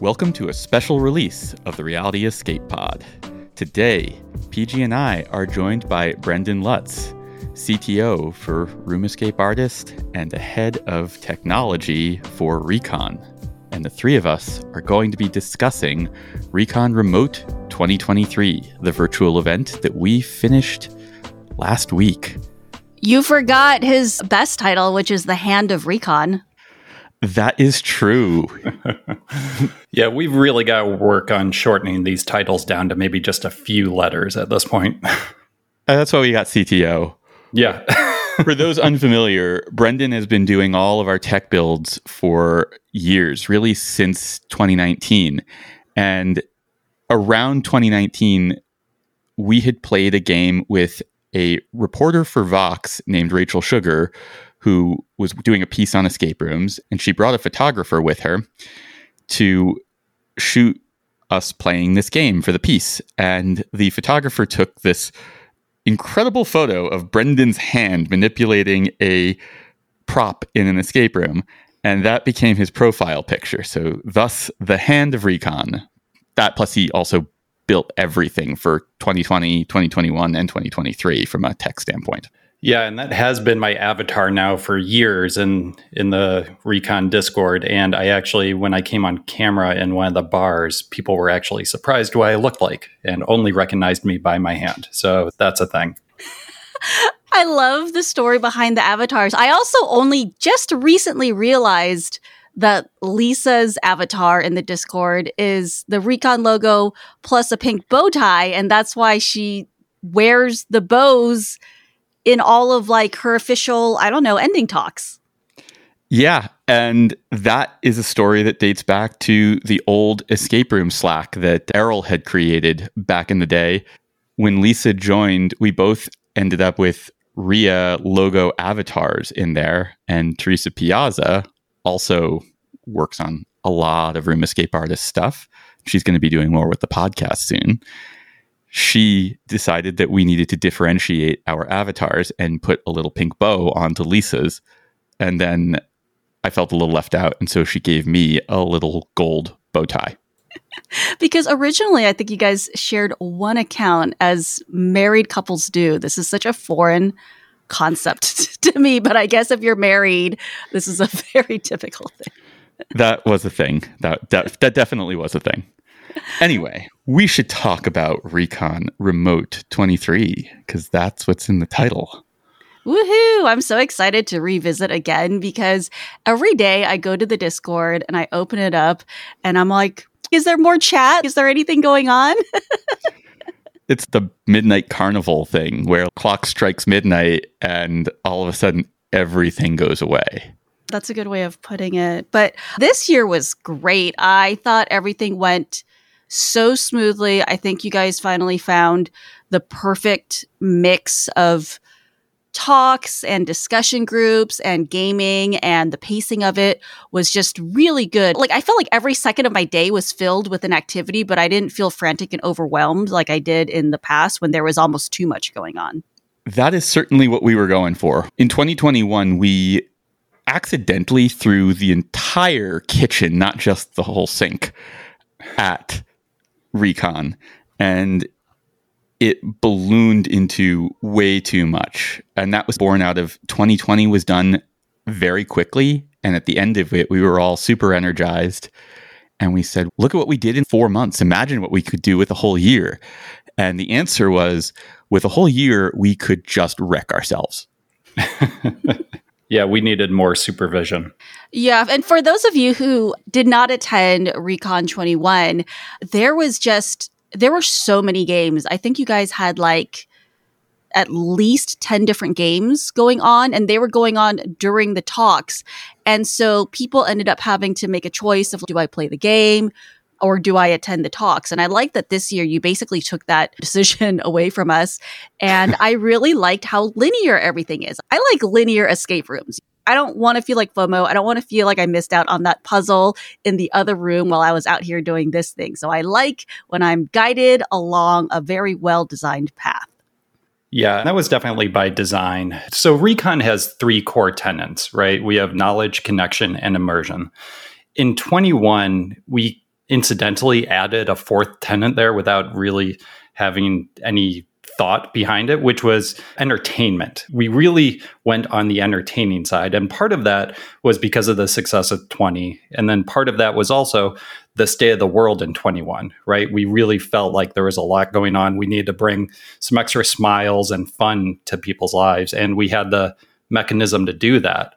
Welcome to a special release of the Reality Escape Pod. Today, Peih-Gee and I are joined by Brendan Lutz, CTO for Room Escape Artist and the head of technology for Recon. And the three of us are going to be discussing Recon Remote 2023, the virtual event that we finished last week. You forgot his best title, which is The Hand of Recon. That is true. yeah, we've really got to work on shortening these titles down to maybe just a few letters at this point. Uh, that's why we got CTO. Yeah. for those unfamiliar, Brendan has been doing all of our tech builds for years, really since 2019. And around 2019, we had played a game with a reporter for Vox named Rachel Sugar, who was doing a piece on escape rooms, and she brought a photographer with her to shoot us playing this game for the piece. And the photographer took this incredible photo of Brendan's hand manipulating a prop in an escape room. And that became his profile picture. So, thus, the hand of Recon. That plus, he also built everything for 2020, 2021, and 2023 from a tech standpoint. Yeah, and that has been my avatar now for years in in the Recon Discord. And I actually, when I came on camera in one of the bars, people were actually surprised what I looked like and only recognized me by my hand. So that's a thing. I love the story behind the avatars. I also only just recently realized that Lisa's avatar in the Discord is the Recon logo plus a pink bow tie, and that's why she wears the bows in all of like her official, I don't know, ending talks. Yeah, and that is a story that dates back to the old escape room Slack that Errol had created back in the day. When Lisa joined, we both ended up with RIA logo avatars in there, and Teresa Piazza also works on a lot of room escape artist stuff. She's going to be doing more with the podcast soon she decided that we needed to differentiate our avatars and put a little pink bow onto Lisa's. And then I felt a little left out. And so she gave me a little gold bow tie. because originally, I think you guys shared one account as married couples do. This is such a foreign concept to me, but I guess if you're married, this is a very typical thing. that was a thing. That, that that definitely was a thing anyway, we should talk about Recon Remote 23 because that's what's in the title. Woohoo! I'm so excited to revisit again because every day I go to the Discord and I open it up and I'm like, is there more chat? Is there anything going on? it's the midnight carnival thing where clock strikes midnight and all of a sudden everything goes away. That's a good way of putting it. But this year was great. I thought everything went so smoothly. I think you guys finally found the perfect mix of talks and discussion groups and gaming and the pacing of it was just really good. Like I felt like every second of my day was filled with an activity, but I didn't feel frantic and overwhelmed like I did in the past when there was almost too much going on. That is certainly what we were going for. In 2021, we accidentally threw the entire kitchen, not just the whole sink, at recon and it ballooned into way too much. And that was born out of 2020 was done very quickly and at the end of it we were all super energized. And we said look at what we did in 4 months. Imagine what we could do with a whole year. And the answer was with a whole year we could just wreck ourselves yeah, we needed more supervision. Yeah. And for those of you who did not attend Recon 21, there was just, there were so many games. I think you guys had like at least 10 different games going on, and they were going on during the talks. And so people ended up having to make a choice of do I play the game? Or do I attend the talks? And I like that this year you basically took that decision away from us. And I really liked how linear everything is. I like linear escape rooms. I don't want to feel like FOMO. I don't want to feel like I missed out on that puzzle in the other room while I was out here doing this thing. So I like when I'm guided along a very well designed path. Yeah, that was definitely by design. So Recon has three core tenets, right? We have knowledge, connection, and immersion. In 21, we incidentally added a fourth tenant there without really having any thought behind it, which was entertainment. We really went on the entertaining side. And part of that was because of the success of 20. And then part of that was also the state of the world in 21, right? We really felt like there was a lot going on. We needed to bring some extra smiles and fun to people's lives. And we had the mechanism to do that.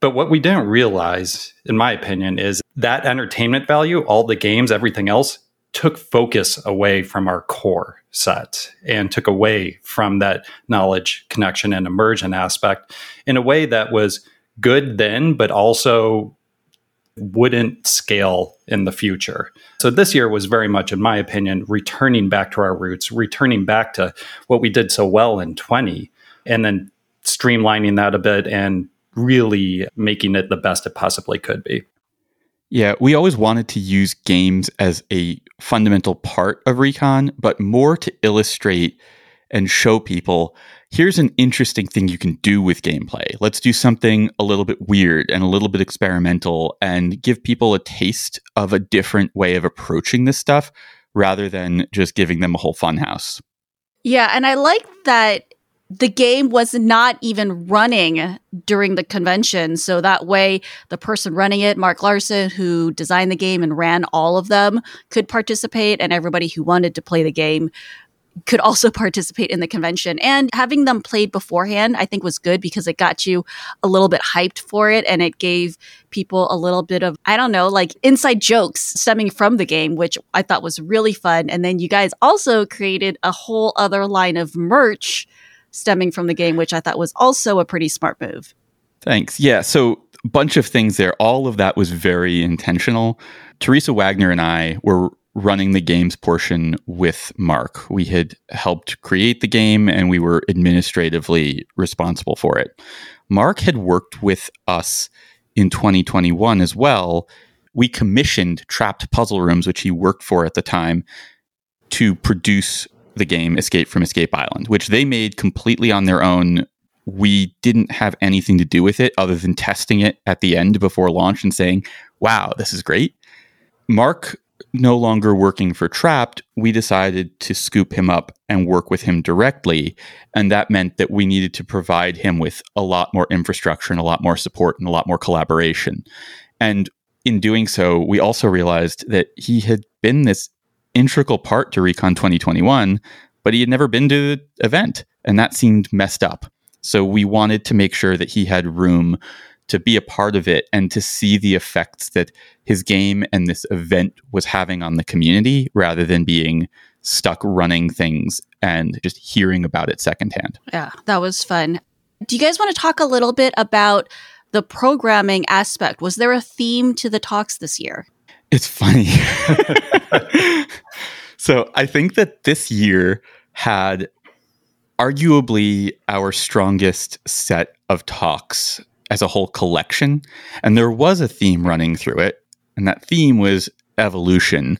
But what we didn't realize, in my opinion, is that entertainment value, all the games, everything else, took focus away from our core set and took away from that knowledge connection and immersion aspect in a way that was good then, but also wouldn't scale in the future. So this year was very much, in my opinion, returning back to our roots, returning back to what we did so well in 20, and then streamlining that a bit and really making it the best it possibly could be. Yeah, we always wanted to use games as a fundamental part of Recon, but more to illustrate and show people here's an interesting thing you can do with gameplay. Let's do something a little bit weird and a little bit experimental and give people a taste of a different way of approaching this stuff rather than just giving them a whole funhouse. Yeah, and I like that the game was not even running during the convention. So that way, the person running it, Mark Larson, who designed the game and ran all of them, could participate, and everybody who wanted to play the game could also participate in the convention. And having them played beforehand, I think was good because it got you a little bit hyped for it and it gave people a little bit of, I don't know, like inside jokes stemming from the game, which I thought was really fun. And then you guys also created a whole other line of merch stemming from the game, which I thought was also a pretty smart move. Thanks. Yeah. So, a bunch of things there. All of that was very intentional. Teresa Wagner and I were running the games portion with Mark. We had helped create the game and we were administratively responsible for it. Mark had worked with us in 2021 as well. We commissioned Trapped Puzzle Rooms, which he worked for at the time, to produce the game Escape from Escape Island, which they made completely on their own. We didn't have anything to do with it other than testing it at the end before launch and saying, wow, this is great. Mark, no longer working for Trapped, we decided to scoop him up and work with him directly. And that meant that we needed to provide him with a lot more infrastructure and a lot more support and a lot more collaboration. And in doing so, we also realized that he had been this integral part to Recon 2021, but he had never been to the event, and that seemed messed up. So we wanted to make sure that he had room to be a part of it and to see the effects that his game and this event was having on the community rather than being stuck running things and just hearing about it secondhand. Yeah, that was fun. Do you guys want to talk a little bit about the programming aspect? Was there a theme to the talks this year? It's funny. so I think that this year had arguably our strongest set of talks as a whole collection. And there was a theme running through it, and that theme was evolution.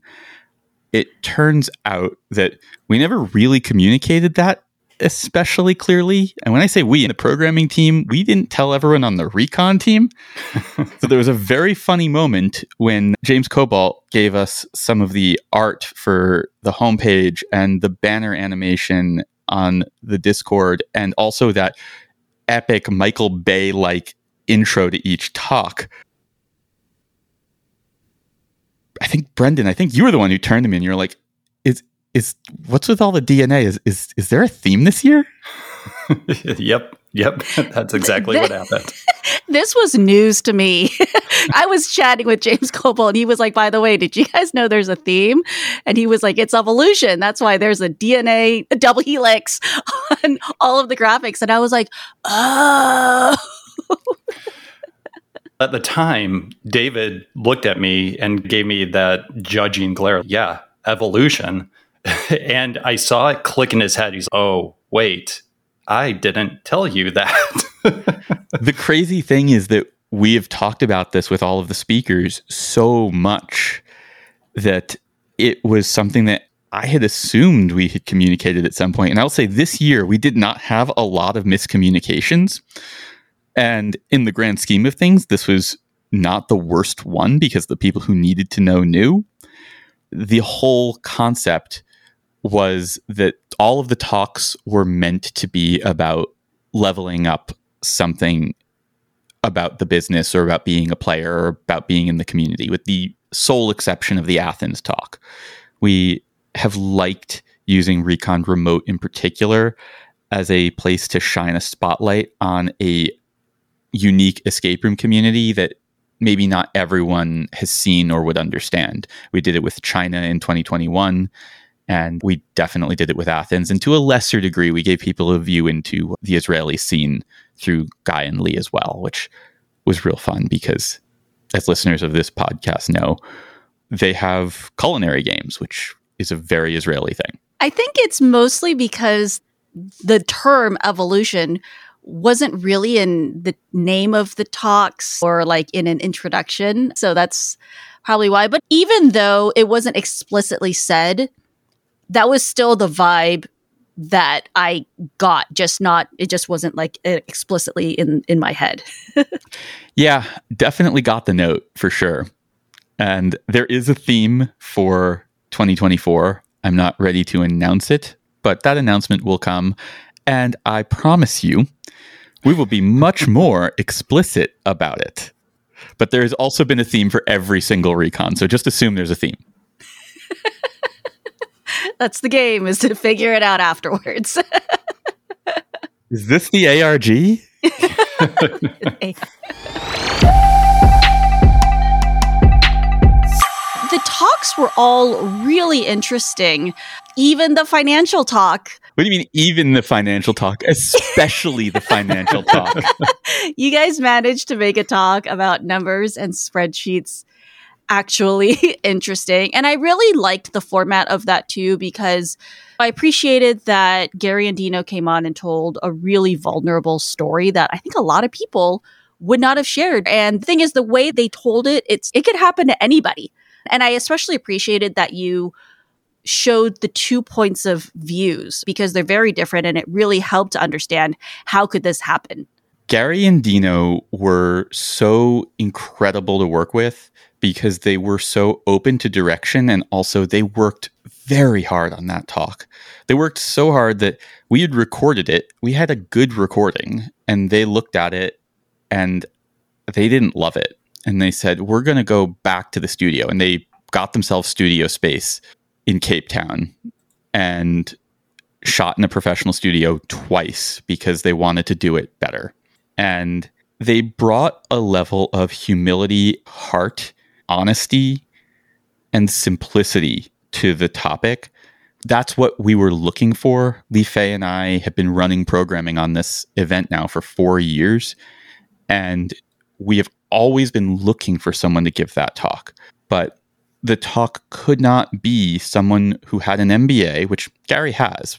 It turns out that we never really communicated that especially clearly. And when I say we in the programming team, we didn't tell everyone on the recon team. so there was a very funny moment when James Cobalt gave us some of the art for the homepage and the banner animation on the Discord, and also that epic Michael Bay like intro to each talk. I think Brendan, I think you were the one who turned to me and you're like, is is what's with all the DNA? Is is is there a theme this year? yep. Yep. That's exactly what happened. this was news to me. I was chatting with James Cobalt and he was like, by the way, did you guys know there's a theme? And he was like, it's evolution. That's why there's a DNA a double helix on all of the graphics. And I was like, oh. At the time, David looked at me and gave me that judging glare. Yeah, evolution. and I saw it click in his head. He's, oh, wait, I didn't tell you that. the crazy thing is that we have talked about this with all of the speakers so much that it was something that I had assumed we had communicated at some point. And I'll say this year, we did not have a lot of miscommunications. And in the grand scheme of things, this was not the worst one because the people who needed to know knew. the whole concept was that all of the talks were meant to be about leveling up something about the business or about being a player or about being in the community, with the sole exception of the Athens talk. We have liked using Recon Remote in particular as a place to shine a spotlight on a unique escape room community that maybe not everyone has seen or would understand. We did it with China in 2021 and we definitely did it with Athens. And to a lesser degree, we gave people a view into the Israeli scene through Guy and Lee as well, which was real fun because, as listeners of this podcast know, they have culinary games, which is a very Israeli thing. I think it's mostly because the term evolution wasn't really in the name of the talks or like in an introduction. So that's probably why. But even though it wasn't explicitly said, that was still the vibe that I got, just not, it just wasn't like explicitly in, in my head. yeah, definitely got the note for sure. And there is a theme for 2024. I'm not ready to announce it, but that announcement will come. And I promise you, we will be much more explicit about it. But there has also been a theme for every single recon. So just assume there's a theme. That's the game, is to figure it out afterwards. is this the ARG? the talks were all really interesting. Even the financial talk. What do you mean, even the financial talk? Especially the financial talk. you guys managed to make a talk about numbers and spreadsheets actually interesting. And I really liked the format of that too because I appreciated that Gary and Dino came on and told a really vulnerable story that I think a lot of people would not have shared. And the thing is the way they told it, it's it could happen to anybody. And I especially appreciated that you showed the two points of views because they're very different and it really helped to understand how could this happen. Gary and Dino were so incredible to work with because they were so open to direction and also they worked very hard on that talk. They worked so hard that we had recorded it. We had a good recording and they looked at it and they didn't love it. And they said, We're going to go back to the studio. And they got themselves studio space in Cape Town and shot in a professional studio twice because they wanted to do it better. And they brought a level of humility, heart, honesty and simplicity to the topic. That's what we were looking for. Lisa and I have been running programming on this event now for four years, and we have always been looking for someone to give that talk. But the talk could not be someone who had an MBA, which Gary has,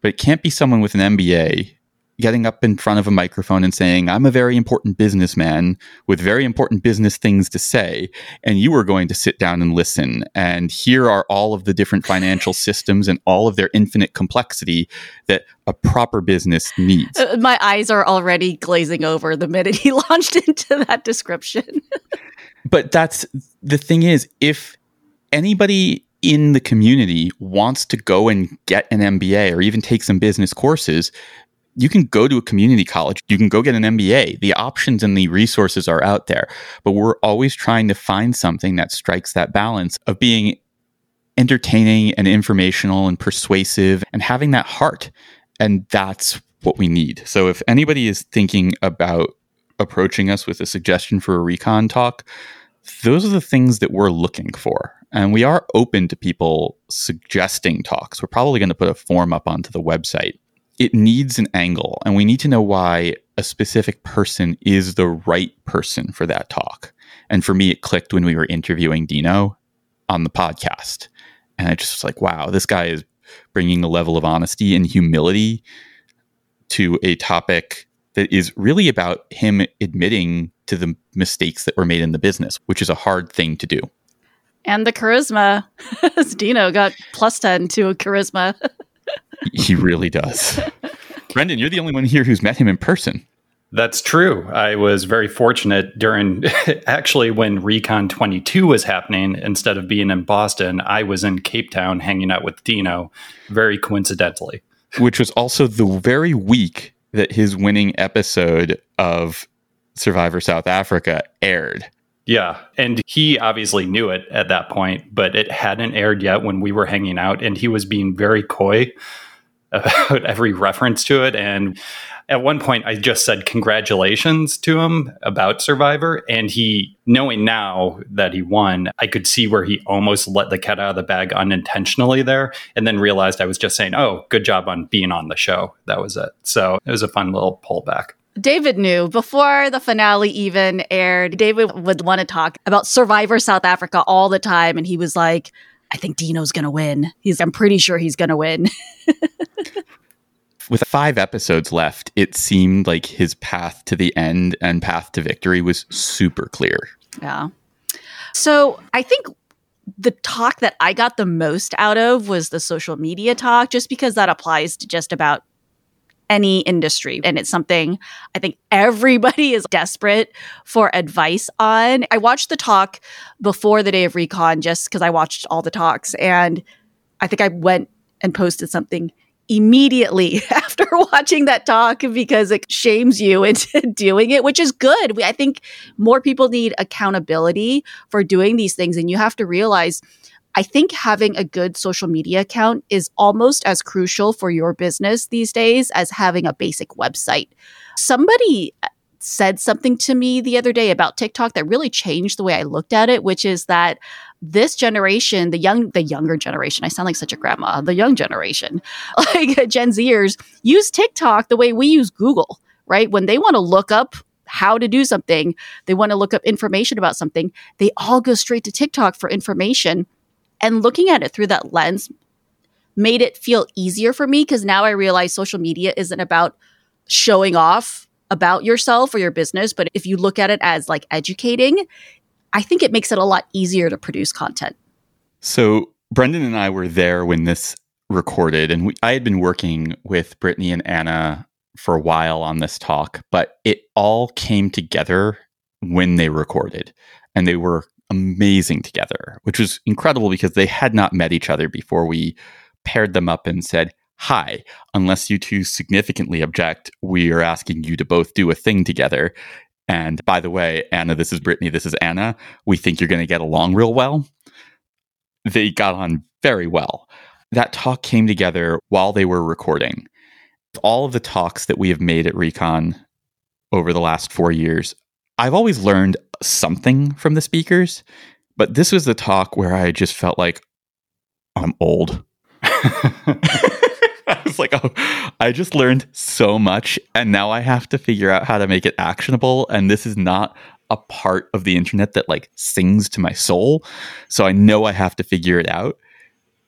but it can't be someone with an MBA getting up in front of a microphone and saying, I'm a very important businessman with very important business things to say, and you are going to sit down and listen. And here are all of the different financial systems and all of their infinite complexity that a proper business needs. Uh, my eyes are already glazing over the minute he launched into that description. but that's the thing is, if anybody in the community wants to go and get an MBA or even take some business courses, you can go to a community college, you can go get an MBA. The options and the resources are out there. But we're always trying to find something that strikes that balance of being entertaining and informational and persuasive and having that heart. And that's what we need. So if anybody is thinking about approaching us with a suggestion for a recon talk, those are the things that we're looking for. And we are open to people suggesting talks. We're probably going to put a form up onto the website it needs an angle and we need to know why a specific person is the right person for that talk. And for me, it clicked when we were interviewing Dino on the podcast. And I just was like, wow, this guy is bringing a level of honesty and humility to a topic that is really about him admitting to the mistakes that were made in the business, which is a hard thing to do. And the charisma. Dino got plus 10 to charisma. He really does. Brendan, you're the only one here who's met him in person. That's true. I was very fortunate during actually when Recon 22 was happening. Instead of being in Boston, I was in Cape Town hanging out with Dino, very coincidentally. Which was also the very week that his winning episode of Survivor South Africa aired. Yeah. And he obviously knew it at that point, but it hadn't aired yet when we were hanging out. And he was being very coy about every reference to it. And at one point, I just said congratulations to him about Survivor. And he, knowing now that he won, I could see where he almost let the cat out of the bag unintentionally there. And then realized I was just saying, oh, good job on being on the show. That was it. So it was a fun little pullback. David knew before the finale even aired, David would want to talk about Survivor South Africa all the time. And he was like, I think Dino's going to win. He's, I'm pretty sure he's going to win. With five episodes left, it seemed like his path to the end and path to victory was super clear. Yeah. So I think the talk that I got the most out of was the social media talk, just because that applies to just about any industry. And it's something I think everybody is desperate for advice on. I watched the talk before the day of recon just because I watched all the talks. And I think I went and posted something immediately after watching that talk because it shames you into doing it, which is good. I think more people need accountability for doing these things. And you have to realize I think having a good social media account is almost as crucial for your business these days as having a basic website. Somebody uh, said something to me the other day about TikTok that really changed the way I looked at it, which is that this generation, the young, the younger generation, I sound like such a grandma, the young generation, like Gen Zers, use TikTok the way we use Google, right? When they want to look up how to do something, they want to look up information about something, they all go straight to TikTok for information and looking at it through that lens made it feel easier for me because now I realize social media isn't about showing off about yourself or your business, but if you look at it as like educating, I think it makes it a lot easier to produce content. So, Brendan and I were there when this recorded, and we, I had been working with Brittany and Anna for a while on this talk, but it all came together when they recorded and they were amazing together, which was incredible because they had not met each other before we paired them up and said, Hi, unless you two significantly object, we are asking you to both do a thing together. And by the way, Anna, this is Brittany, this is Anna. We think you're going to get along real well. They got on very well. That talk came together while they were recording. All of the talks that we have made at Recon over the last four years, I've always learned something from the speakers, but this was the talk where I just felt like I'm old. I was like, oh, I just learned so much, and now I have to figure out how to make it actionable. And this is not a part of the internet that like sings to my soul. So I know I have to figure it out.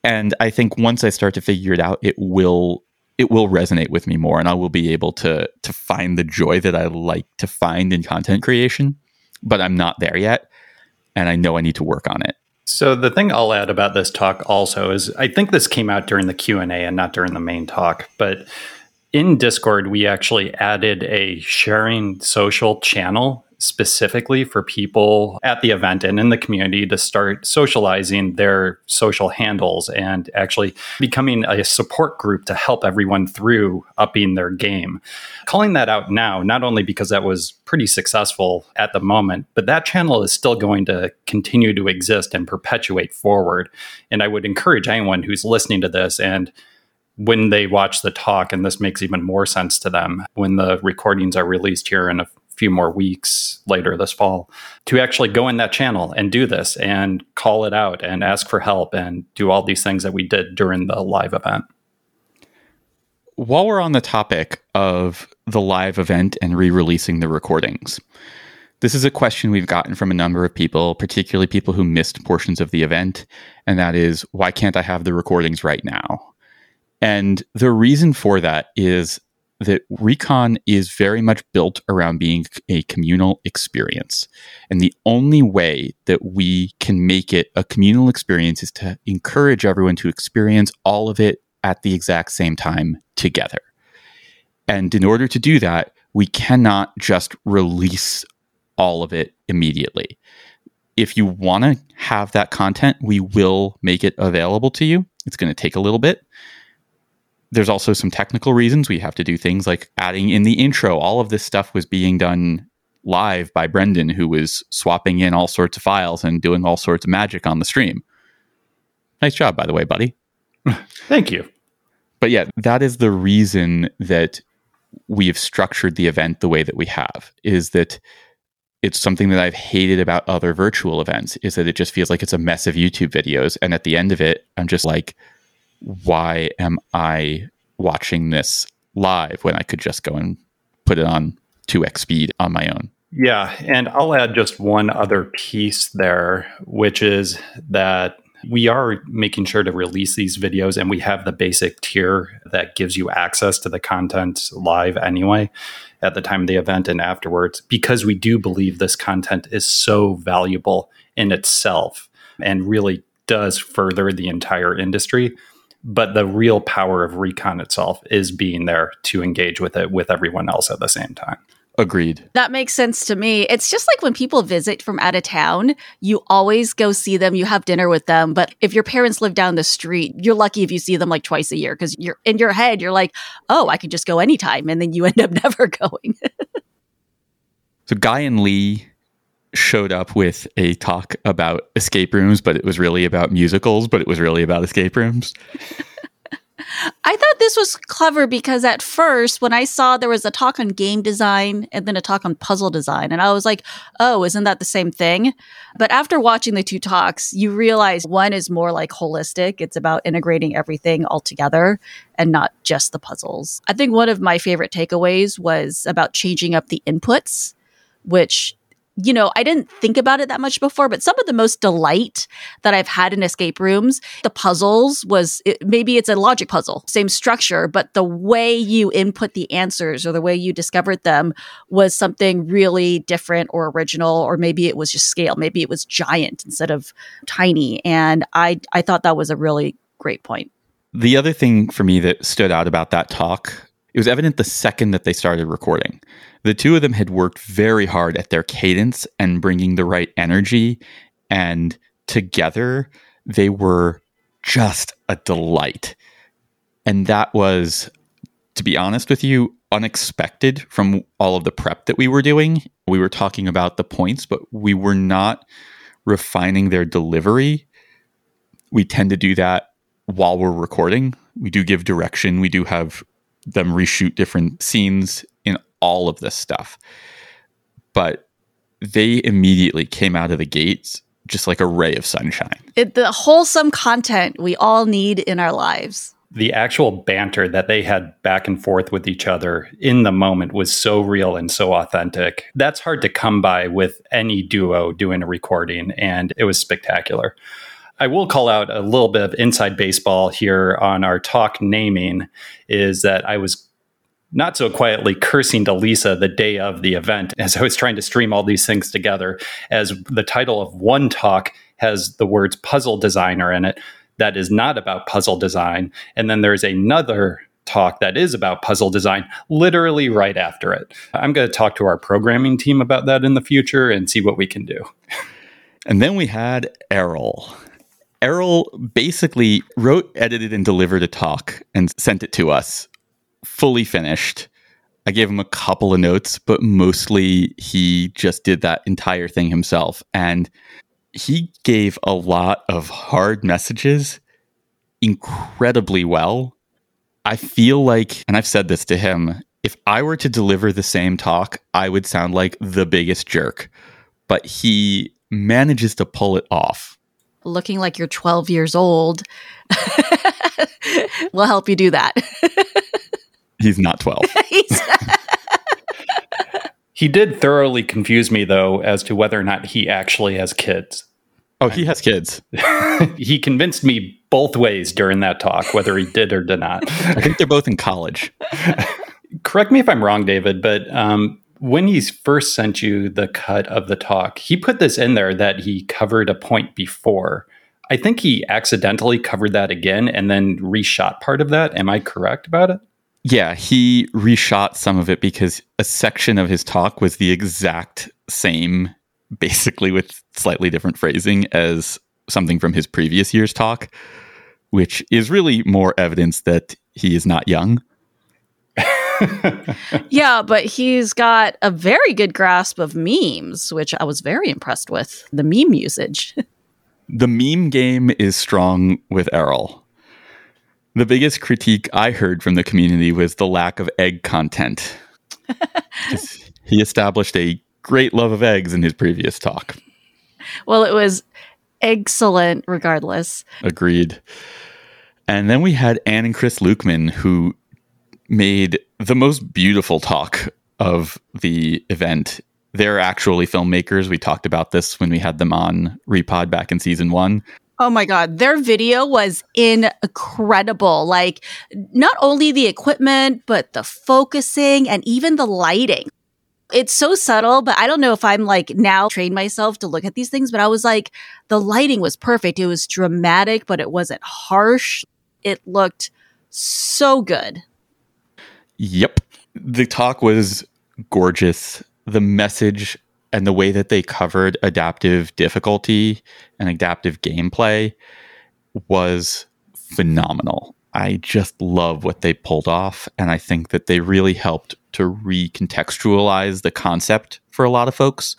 And I think once I start to figure it out, it will it will resonate with me more and I will be able to to find the joy that I like to find in content creation but I'm not there yet. And I know I need to work on it. So the thing I'll add about this talk also is I think this came out during the Q&A and not during the main talk, but in Discord we actually added a sharing social channel specifically for people at the event and in the community to start socializing their social handles and actually becoming a support group to help everyone through upping their game. Calling that out now, not only because that was pretty successful at the moment, but that channel is still going to continue to exist and perpetuate forward. And I would encourage anyone who's listening to this and when they watch the talk, and this makes even more sense to them when the recordings are released here in a few more weeks later this fall to actually go in that channel and do this and call it out and ask for help and do all these things that we did during the live event. While we're on the topic of the live event and re releasing the recordings, this is a question we've gotten from a number of people, particularly people who missed portions of the event. And that is, why can't I have the recordings right now? And the reason for that is that recon is very much built around being a communal experience. And the only way that we can make it a communal experience is to encourage everyone to experience all of it at the exact same time together. And in order to do that, we cannot just release all of it immediately. If you want to have that content, we will make it available to you. It's going to take a little bit. There's also some technical reasons. We have to do things like adding in the intro. All of this stuff was being done live by Brendan, who was swapping in all sorts of files and doing all sorts of magic on the stream. Nice job, by the way, buddy. Thank you. But yeah, that is the reason that we have structured the event the way that we have is that it's something that I've hated about other virtual events is that it just feels like it's a mess of YouTube videos. And at the end of it, I'm just like, why am I watching this live when I could just go and put it on 2x speed on my own? Yeah. And I'll add just one other piece there, which is that we are making sure to release these videos and we have the basic tier that gives you access to the content live anyway at the time of the event and afterwards because we do believe this content is so valuable in itself and really does further the entire industry but the real power of recon itself is being there to engage with it with everyone else at the same time Agreed. That makes sense to me. It's just like when people visit from out of town, you always go see them, you have dinner with them. But if your parents live down the street, you're lucky if you see them like twice a year because you're in your head, you're like, oh, I could just go anytime. And then you end up never going. so Guy and Lee showed up with a talk about escape rooms, but it was really about musicals, but it was really about escape rooms. I thought this was clever because at first, when I saw there was a talk on game design and then a talk on puzzle design, and I was like, oh, isn't that the same thing? But after watching the two talks, you realize one is more like holistic. It's about integrating everything all together and not just the puzzles. I think one of my favorite takeaways was about changing up the inputs, which you know, I didn't think about it that much before, but some of the most delight that I've had in escape rooms, the puzzles was it, maybe it's a logic puzzle, same structure, but the way you input the answers or the way you discovered them was something really different or original, or maybe it was just scale, maybe it was giant instead of tiny. And I, I thought that was a really great point. The other thing for me that stood out about that talk, it was evident the second that they started recording the two of them had worked very hard at their cadence and bringing the right energy. And together, they were just a delight. And that was, to be honest with you, unexpected from all of the prep that we were doing. We were talking about the points, but we were not refining their delivery. We tend to do that while we're recording. We do give direction, we do have them reshoot different scenes in all of this stuff. But they immediately came out of the gates just like a ray of sunshine. It, the wholesome content we all need in our lives. The actual banter that they had back and forth with each other in the moment was so real and so authentic. That's hard to come by with any duo doing a recording, and it was spectacular. I will call out a little bit of inside baseball here on our talk naming is that I was not so quietly cursing to Lisa the day of the event as I was trying to stream all these things together, as the title of one talk has the words puzzle designer in it. That is not about puzzle design. And then there's another talk that is about puzzle design literally right after it. I'm going to talk to our programming team about that in the future and see what we can do. And then we had Errol. Errol basically wrote, edited, and delivered a talk and sent it to us fully finished. I gave him a couple of notes, but mostly he just did that entire thing himself. And he gave a lot of hard messages incredibly well. I feel like, and I've said this to him, if I were to deliver the same talk, I would sound like the biggest jerk. But he manages to pull it off. Looking like you're 12 years old will help you do that. He's not 12. he did thoroughly confuse me, though, as to whether or not he actually has kids. Oh, he has kids. he convinced me both ways during that talk, whether he did or did not. I think they're both in college. Correct me if I'm wrong, David, but um, when he first sent you the cut of the talk, he put this in there that he covered a point before. I think he accidentally covered that again and then reshot part of that. Am I correct about it? Yeah, he reshot some of it because a section of his talk was the exact same, basically with slightly different phrasing as something from his previous year's talk, which is really more evidence that he is not young. yeah, but he's got a very good grasp of memes, which I was very impressed with the meme usage. the meme game is strong with Errol. The biggest critique I heard from the community was the lack of egg content. he established a great love of eggs in his previous talk. Well, it was excellent regardless. Agreed. And then we had Anne and Chris Lukeman, who made the most beautiful talk of the event. They're actually filmmakers. We talked about this when we had them on Repod back in season one. Oh my God. Their video was incredible. Like, not only the equipment, but the focusing and even the lighting. It's so subtle, but I don't know if I'm like now trained myself to look at these things, but I was like, the lighting was perfect. It was dramatic, but it wasn't harsh. It looked so good. Yep. The talk was gorgeous. The message and the way that they covered adaptive difficulty and adaptive gameplay was phenomenal. I just love what they pulled off. And I think that they really helped to recontextualize the concept for a lot of folks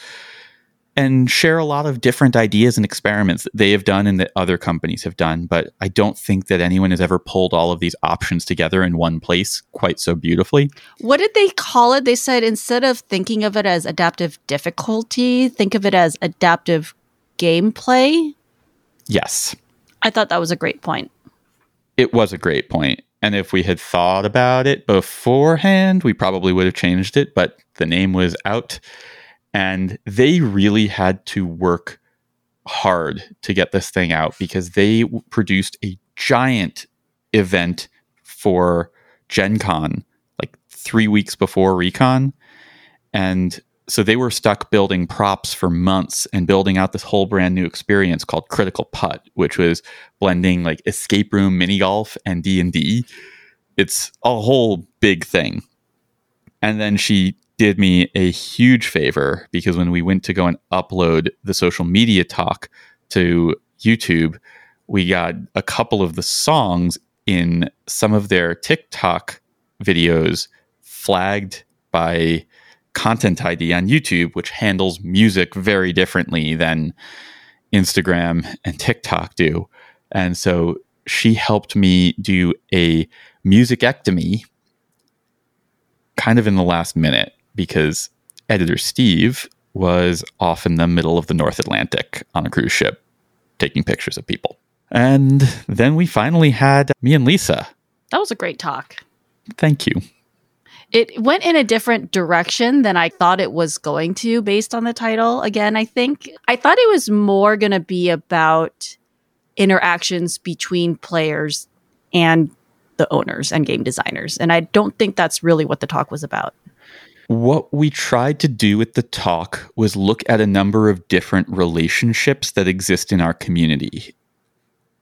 and share a lot of different ideas and experiments that they have done and that other companies have done. But I don't think that anyone has ever pulled all of these options together in one place quite so beautifully. What did they call it? They said instead of thinking of it as adaptive difficulty, think of it as adaptive gameplay. Yes. I thought that was a great point. It was a great point. And if we had thought about it beforehand, we probably would have changed it, but the name was out and they really had to work hard to get this thing out because they produced a giant event for Gen Con like three weeks before Recon. And so they were stuck building props for months and building out this whole brand new experience called Critical Putt, which was blending like escape room mini golf and D&D. It's a whole big thing. And then she did me a huge favor because when we went to go and upload the social media talk to YouTube, we got a couple of the songs in some of their TikTok videos flagged by Content ID on YouTube, which handles music very differently than Instagram and TikTok do. And so she helped me do a musicectomy kind of in the last minute because editor Steve was off in the middle of the North Atlantic on a cruise ship taking pictures of people. And then we finally had me and Lisa. That was a great talk. Thank you. It went in a different direction than I thought it was going to based on the title. Again, I think I thought it was more going to be about interactions between players and the owners and game designers. And I don't think that's really what the talk was about. What we tried to do with the talk was look at a number of different relationships that exist in our community.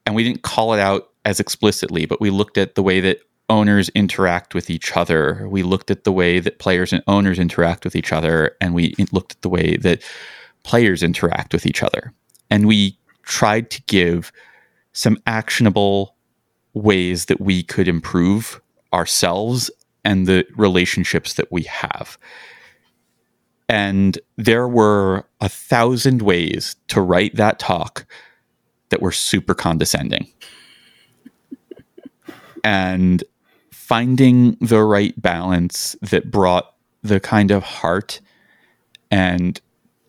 And we didn't call it out as explicitly, but we looked at the way that owners interact with each other. We looked at the way that players and owners interact with each other. And we looked at the way that players interact with each other. And we tried to give some actionable ways that we could improve ourselves and the relationships that we have. And there were a thousand ways to write that talk that were super condescending. and finding the right balance that brought the kind of heart and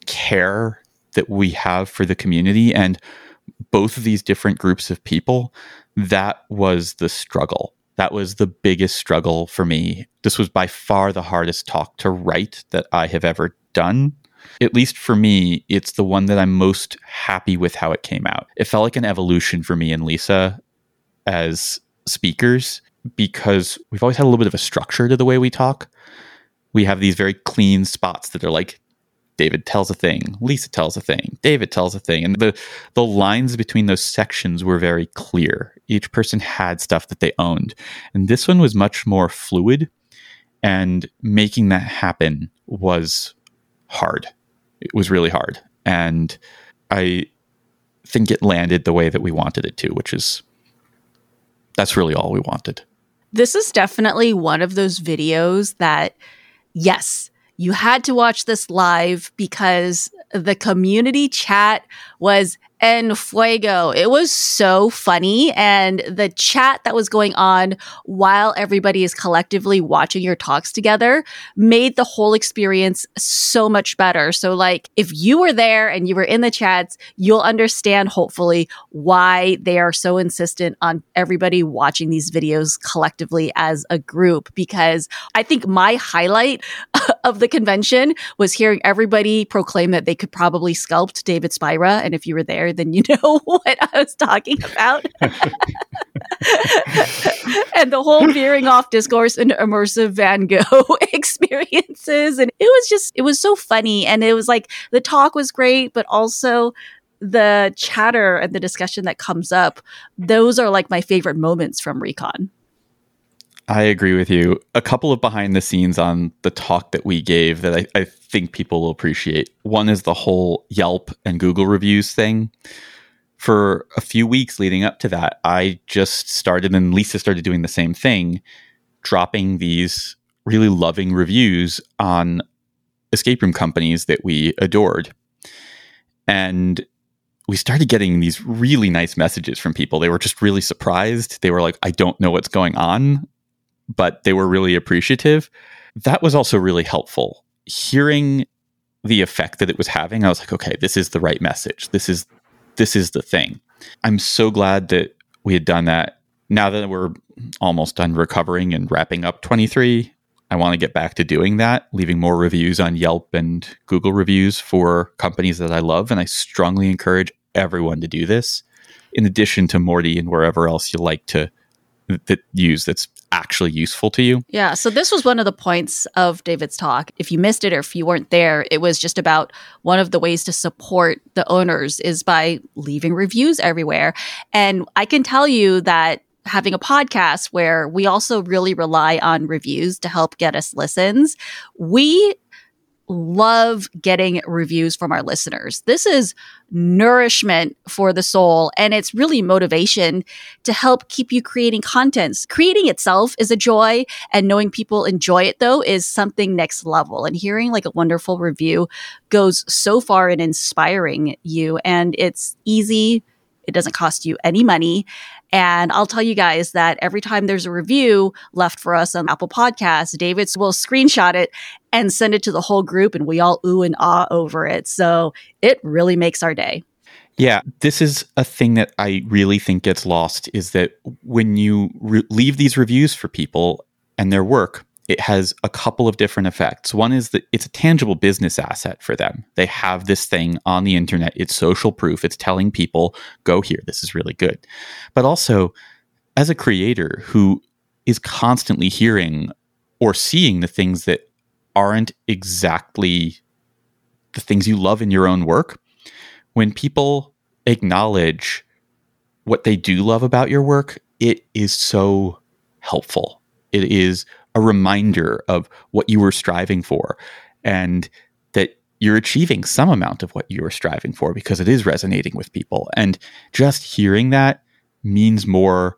care that we have for the community and both of these different groups of people, that was the struggle that was the biggest struggle for me. This was by far the hardest talk to write that I have ever done. At least for me, it's the one that I'm most happy with how it came out. It felt like an evolution for me and Lisa as speakers because we've always had a little bit of a structure to the way we talk. We have these very clean spots that are like David tells a thing, Lisa tells a thing, David tells a thing. And the the lines between those sections were very clear. Each person had stuff that they owned. And this one was much more fluid and making that happen was hard. It was really hard. And I think it landed the way that we wanted it to, which is that's really all we wanted. This is definitely one of those videos that, yes, you had to watch this live because the community chat was en fuego. It was so funny. And the chat that was going on while everybody is collectively watching your talks together made the whole experience so much better. So, like, if you were there and you were in the chats, you'll understand, hopefully, why they are so insistent on everybody watching these videos collectively as a group. Because I think my highlight of the convention was hearing everybody proclaim that they could probably sculpt David Spira. And if you were there, then you know what I was talking about. and the whole veering off discourse and immersive Van Gogh experiences. And it was just, it was so funny. And it was like the talk was great, but also the chatter and the discussion that comes up, those are like my favorite moments from Recon. I agree with you. A couple of behind the scenes on the talk that we gave that I, I, think people will appreciate. One is the whole Yelp and Google reviews thing. For a few weeks leading up to that, I just started, and Lisa started doing the same thing, dropping these really loving reviews on escape room companies that we adored. And we started getting these really nice messages from people. They were just really surprised. They were like, I don't know what's going on but they were really appreciative. That was also really helpful. Hearing the effect that it was having, I was like, okay, this is the right message. This is this is the thing. I'm so glad that we had done that. Now that we're almost done recovering and wrapping up 23, I want to get back to doing that, leaving more reviews on Yelp and Google reviews for companies that I love. And I strongly encourage everyone to do this, in addition to Morty and wherever else you like to that use that's actually useful to you. Yeah. So this was one of the points of David's talk. If you missed it or if you weren't there, it was just about one of the ways to support the owners is by leaving reviews everywhere. And I can tell you that having a podcast where we also really rely on reviews to help get us listens, we love getting reviews from our listeners. This is nourishment for the soul and it's really motivation to help keep you creating content. Creating itself is a joy and knowing people enjoy it though is something next level. And hearing like a wonderful review goes so far in inspiring you and it's easy. It doesn't cost you any money and I'll tell you guys that every time there's a review left for us on Apple Podcasts, David will screenshot it and send it to the whole group, and we all ooh and ah over it. So it really makes our day. Yeah, this is a thing that I really think gets lost is that when you re- leave these reviews for people and their work, it has a couple of different effects. One is that it's a tangible business asset for them. They have this thing on the internet. It's social proof. It's telling people, go here. This is really good. But also, as a creator who is constantly hearing or seeing the things that aren't exactly the things you love in your own work, when people acknowledge what they do love about your work, it is so helpful. It is a reminder of what you were striving for and that you're achieving some amount of what you were striving for because it is resonating with people. And just hearing that means more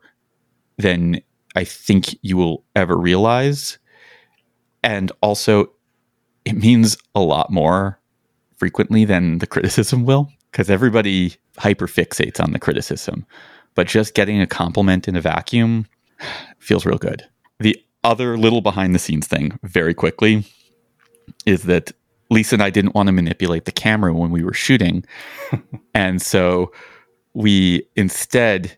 than I think you will ever realize. And also, it means a lot more frequently than the criticism will because everybody hyperfixates on the criticism. But just getting a compliment in a vacuum feels real good. The other little behind the scenes thing very quickly is that Lisa and I didn't want to manipulate the camera when we were shooting. and so we instead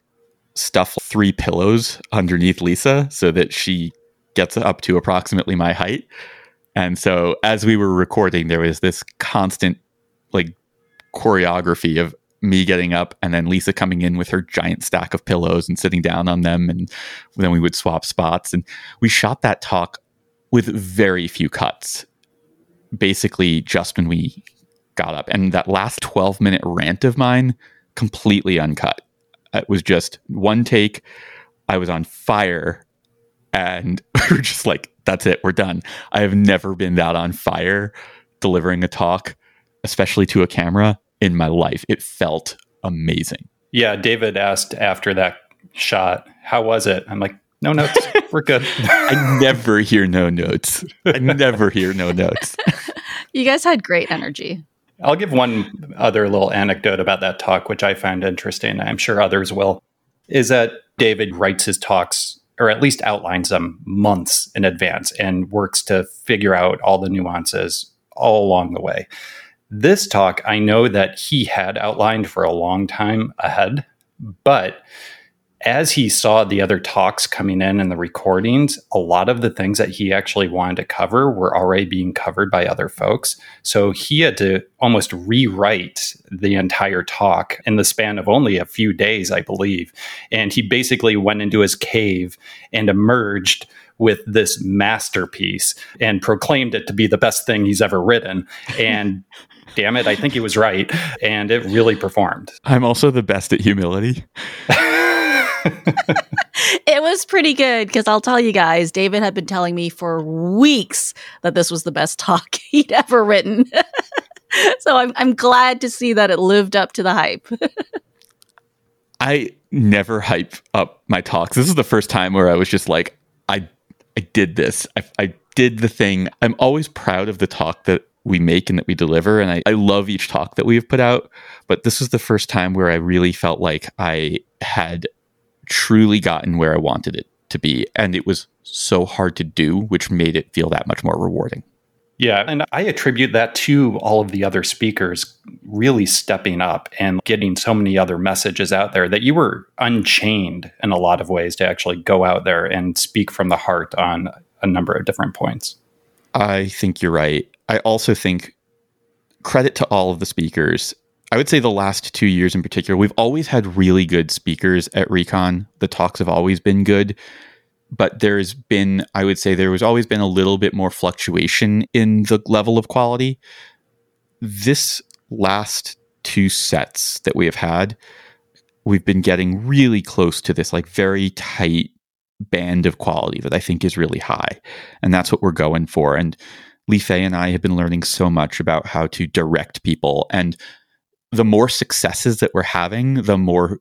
stuff three pillows underneath Lisa so that she gets up to approximately my height. And so as we were recording, there was this constant like choreography of me getting up and then Lisa coming in with her giant stack of pillows and sitting down on them. And then we would swap spots. And we shot that talk with very few cuts. basically just when we got up. And that last 12 minute rant of mine, completely uncut. It was just one take. I was on fire and we are just like, that's it, we're done. I have never been that on fire delivering a talk, especially to a camera in my life. It felt amazing. Yeah, David asked after that shot, how was it? I'm like, no notes. We're good. I never hear no notes. I never hear no notes. You guys had great energy. I'll give one other little anecdote about that talk, which I found interesting. I'm sure others will. Is that David writes his talks, or at least outlines them months in advance, and works to figure out all the nuances all along the way. This talk, I know that he had outlined for a long time ahead, but as he saw the other talks coming in and the recordings, a lot of the things that he actually wanted to cover were already being covered by other folks. So he had to almost rewrite the entire talk in the span of only a few days, I believe. And he basically went into his cave and emerged with this masterpiece and proclaimed it to be the best thing he's ever written. And damn it, I think he was right. And it really performed. I'm also the best at humility. it was pretty good because I'll tell you guys, David had been telling me for weeks that this was the best talk he'd ever written. so I'm I'm glad to see that it lived up to the hype. I never hype up my talks. This is the first time where I was just like, I I did this. I, I did the thing. I'm always proud of the talk that we make and that we deliver. And I, I love each talk that we have put out. But this was the first time where I really felt like I had truly gotten where I wanted it to be. And it was so hard to do, which made it feel that much more rewarding. Yeah, and I attribute that to all of the other speakers really stepping up and getting so many other messages out there that you were unchained in a lot of ways to actually go out there and speak from the heart on a number of different points. I think you're right. I also think credit to all of the speakers I would say the last two years in particular, we've always had really good speakers at Recon. The talks have always been good, but there's been, I would say, there was always been a little bit more fluctuation in the level of quality. This last two sets that we have had, we've been getting really close to this like very tight band of quality that I think is really high. And that's what we're going for. And Li Fei and I have been learning so much about how to direct people and the more successes that we're having, the more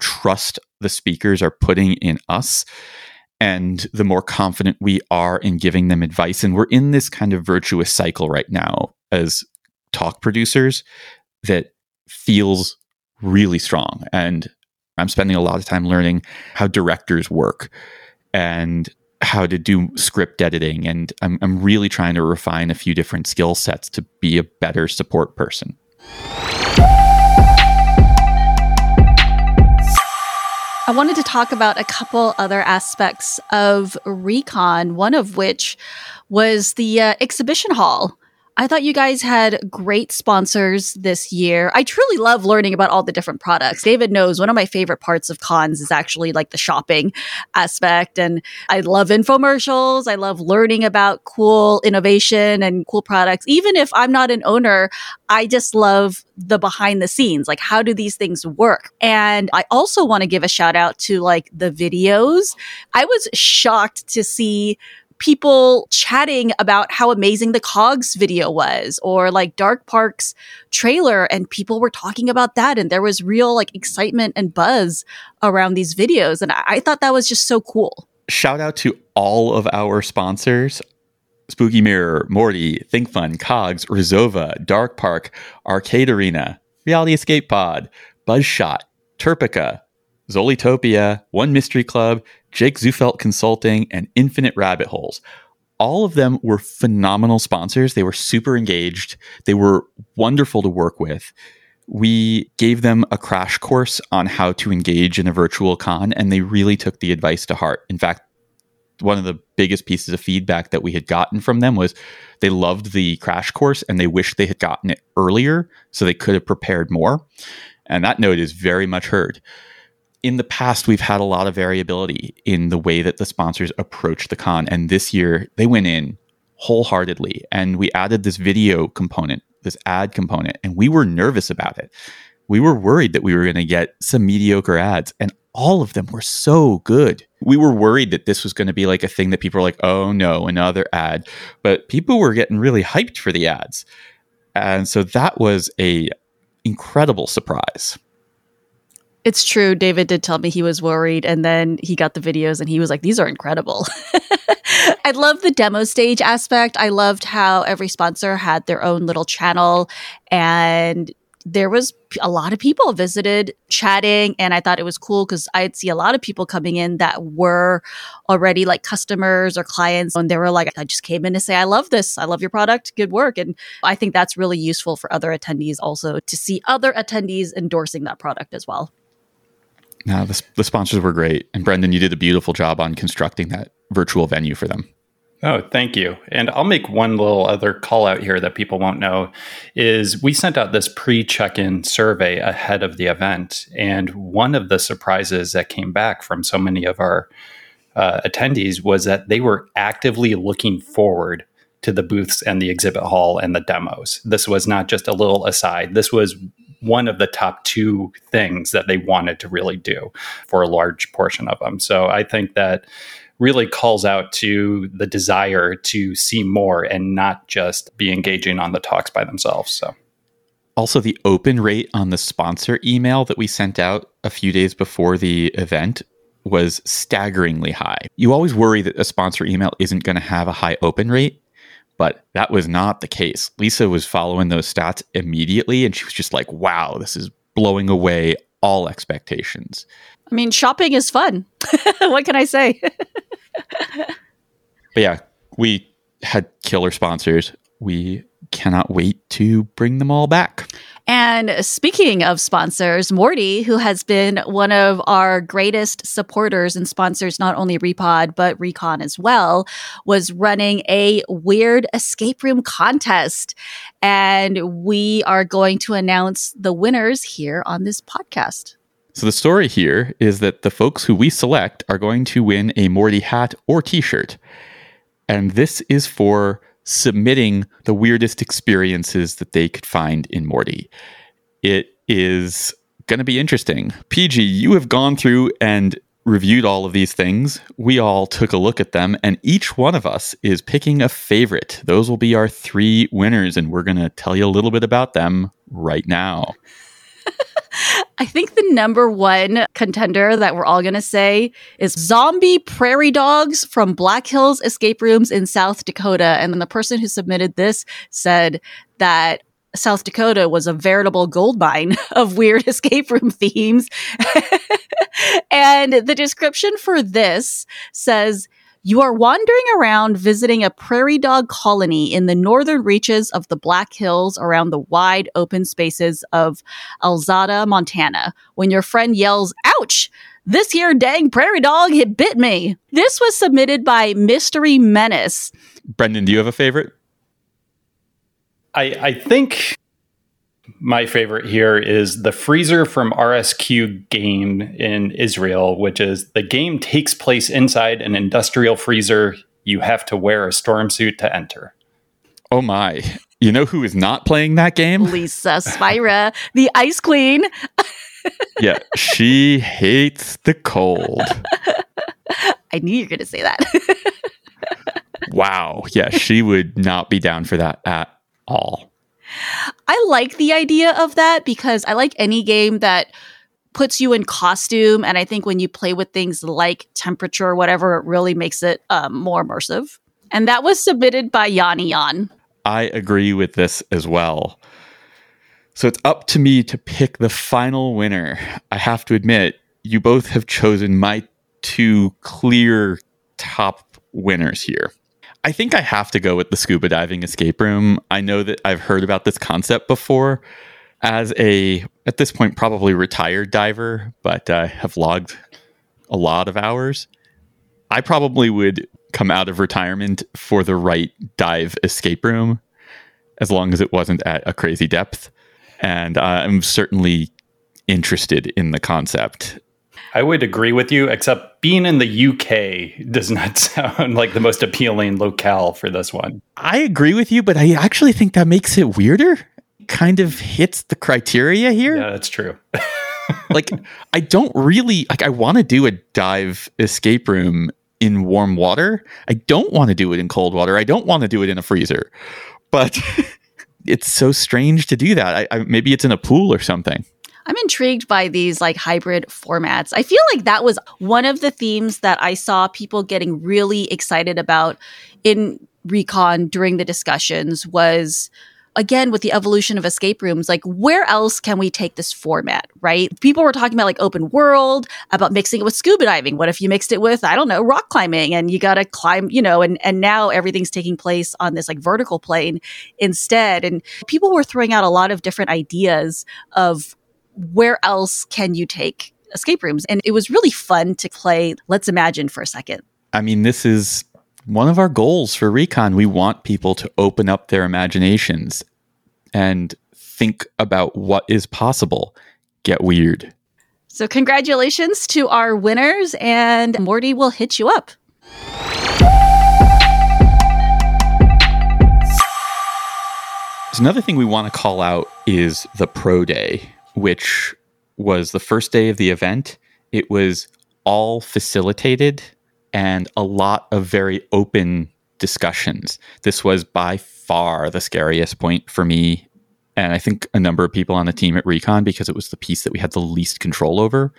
trust the speakers are putting in us and the more confident we are in giving them advice. And we're in this kind of virtuous cycle right now as talk producers that feels really strong. And I'm spending a lot of time learning how directors work and how to do script editing. And I'm, I'm really trying to refine a few different skill sets to be a better support person. I wanted to talk about a couple other aspects of Recon, one of which was the uh, exhibition hall. I thought you guys had great sponsors this year. I truly love learning about all the different products. David knows one of my favorite parts of cons is actually like the shopping aspect. And I love infomercials. I love learning about cool innovation and cool products. Even if I'm not an owner, I just love the behind the scenes. Like, how do these things work? And I also want to give a shout out to like the videos. I was shocked to see people chatting about how amazing the Cogs video was or like Dark Park's trailer and people were talking about that and there was real like excitement and buzz around these videos and I, I thought that was just so cool. Shout out to all of our sponsors. Spooky Mirror, Morty, Think Fun, Cogs, Rizova, Dark Park, Arcade Arena, Reality Escape Pod, Buzzshot, TERPECA, Zolitopia, One Mystery Club, Jake Zufelt Consulting, and Infinite Rabbit Holes. All of them were phenomenal sponsors. They were super engaged. They were wonderful to work with. We gave them a crash course on how to engage in a virtual con, and they really took the advice to heart. In fact, one of the biggest pieces of feedback that we had gotten from them was they loved the crash course and they wished they had gotten it earlier so they could have prepared more. And that note is very much heard in the past, we've had a lot of variability in the way that the sponsors approach the con. And this year, they went in wholeheartedly. And we added this video component, this ad component, and we were nervous about it. We were worried that we were going to get some mediocre ads, and all of them were so good. We were worried that this was going to be like a thing that people were like, oh no, another ad. But people were getting really hyped for the ads. And so that was a incredible surprise. It's true. David did tell me he was worried, and then he got the videos and he was like, These are incredible. I love the demo stage aspect. I loved how every sponsor had their own little channel and there was a lot of people visited chatting and i thought it was cool because i'd see a lot of people coming in that were already like customers or clients and they were like i just came in to say i love this i love your product good work and i think that's really useful for other attendees also to see other attendees endorsing that product as well no, the, the sponsors were great. And Brendan, you did a beautiful job on constructing that virtual venue for them. Oh, thank you. And I'll make one little other call out here that people won't know is we sent out this pre-check-in survey ahead of the event and one of the surprises that came back from so many of our uh, attendees was that they were actively looking forward to the booths and the exhibit hall and the demos. This was not just a little aside. This was one of the top two things that they wanted to really do for a large portion of them. So I think that really calls out to the desire to see more and not just be engaging on the talks by themselves. So also the open rate on the sponsor email that we sent out a few days before the event was staggeringly high. You always worry that a sponsor email isn't going to have a high open rate, but that was not the case. Lisa was following those stats immediately and she was just like, wow, this is blowing away all expectations. I mean, shopping is fun. what can I say? but yeah, we had killer sponsors. We cannot wait to bring them all back. And speaking of sponsors, Morty, who has been one of our greatest supporters and sponsors, not only Repod, but Recon as well, was running a weird escape room contest. And we are going to announce the winners here on this podcast. So the story here is that the folks who we select are going to win a Morty hat or t shirt. And this is for submitting the weirdest experiences that they could find in Morty. It is going to be interesting. Peih-Gee, you have gone through and reviewed all of these things. We all took a look at them, and each one of us is picking a favorite. Those will be our three winners, and we're going to tell you a little bit about them right now. I think the number one contender that we're all going to say is zombie prairie dogs from Black Hills escape rooms in South Dakota. And then the person who submitted this said that South Dakota was a veritable gold mine of weird escape room themes. and the description for this says you are wandering around visiting a prairie dog colony in the northern reaches of the Black Hills around the wide open spaces of Alzada, Montana, when your friend yells, Ouch! This here dang prairie dog it bit me. This was submitted by Mystery Menace. Brendan, do you have a favorite? I, I think my favorite here is the freezer from RSQ game in Israel, which is the game takes place inside an industrial freezer. You have to wear a storm suit to enter. Oh my. You know who is not playing that game? Lisa Spira, the ice queen. yeah, she hates the cold. I knew you were going to say that. wow. Yeah, she would not be down for that at all. I like the idea of that because I like any game that puts you in costume. And I think when you play with things like temperature or whatever, it really makes it um, more immersive. And that was submitted by Yanni Yan. I agree with this as well. So it's up to me to pick the final winner. I have to admit, you both have chosen my two clear top winners here. I think I have to go with the scuba diving escape room. I know that I've heard about this concept before as a, at this point, probably retired diver, but uh, have logged a lot of hours. I probably would come out of retirement for the right dive escape room as long as it wasn't at a crazy depth. And I'm certainly interested in the concept. I would agree with you, except being in the UK does not sound like the most appealing locale for this one. I agree with you, but I actually think that makes it weirder. Kind of hits the criteria here. Yeah, that's true. like, I don't really like. I want to do a dive escape room in warm water. I don't want to do it in cold water. I don't want to do it in a freezer. But it's so strange to do that. I, I, maybe it's in a pool or something. I'm intrigued by these like hybrid formats. I feel like that was one of the themes that I saw people getting really excited about in Recon during the discussions was again with the evolution of escape rooms like where else can we take this format right? People were talking about like open world about mixing it with scuba diving. What if you mixed it with i don't know rock climbing and you got to climb you know and and now everything's taking place on this like vertical plane instead. And people were throwing out a lot of different ideas of where else can you take escape rooms? And it was really fun to play Let's Imagine for a second. I mean, this is one of our goals for Recon. We want people to open up their imaginations and think about what is possible, get weird. So, congratulations to our winners, and Morty will hit you up. So another thing we want to call out is the Pro Day which was the first day of the event. It was all facilitated and a lot of very open discussions. This was by far the scariest point for me. And I think a number of people on the team at Recon because it was the piece that we had the least control over.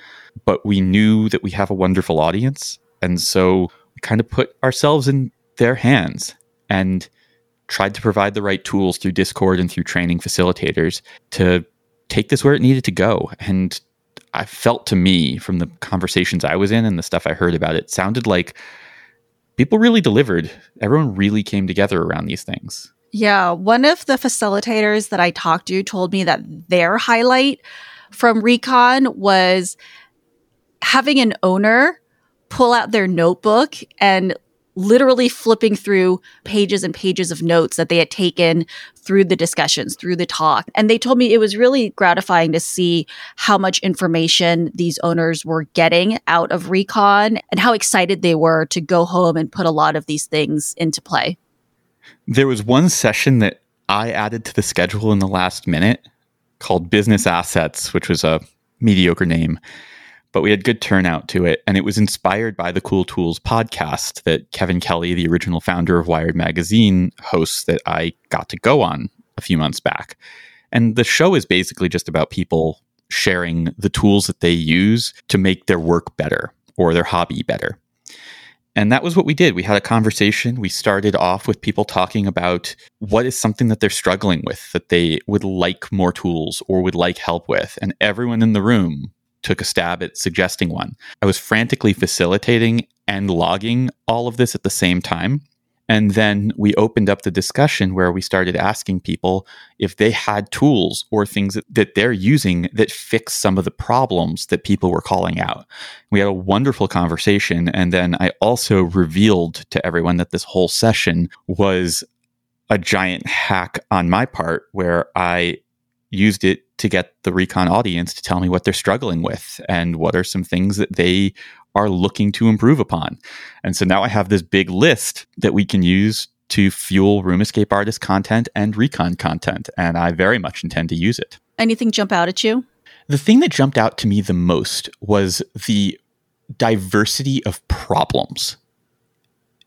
But we knew that we have a wonderful audience. And so we kind of put ourselves in their hands and tried to provide the right tools through Discord and through training facilitators to take this where it needed to go. And I felt to me from the conversations I was in and the stuff I heard about it, sounded like people really delivered. Everyone really came together around these things. Yeah. One of the facilitators that I talked to told me that their highlight from Recon was having an owner pull out their notebook and literally flipping through pages and pages of notes that they had taken through the discussions, through the talk. And they told me it was really gratifying to see how much information these owners were getting out of Recon and how excited they were to go home and put a lot of these things into play. There was one session that I added to the schedule in the last minute called Business Assets, which was a mediocre name but we had good turnout to it. And it was inspired by the Cool Tools podcast that Kevin Kelly, the original founder of Wired Magazine, hosts that I got to go on a few months back. And the show is basically just about people sharing the tools that they use to make their work better or their hobby better. And that was what we did. We had a conversation. We started off with people talking about what is something that they're struggling with, that they would like more tools or would like help with. And everyone in the room took a stab at suggesting one. I was frantically facilitating and logging all of this at the same time. And then we opened up the discussion where we started asking people if they had tools or things that, that, they're using that fix some of the problems that people were calling out. We had a wonderful conversation. And then I also revealed to everyone that this whole session was a giant hack on my part where I used it to get the recon audience to tell me what they're struggling with and what are some things that they are looking to improve upon. And so now I have this big list that we can use to fuel room escape artist content and recon content. And I very much intend to use it. Anything jump out at you? The thing that jumped out to me the most was the diversity of problems.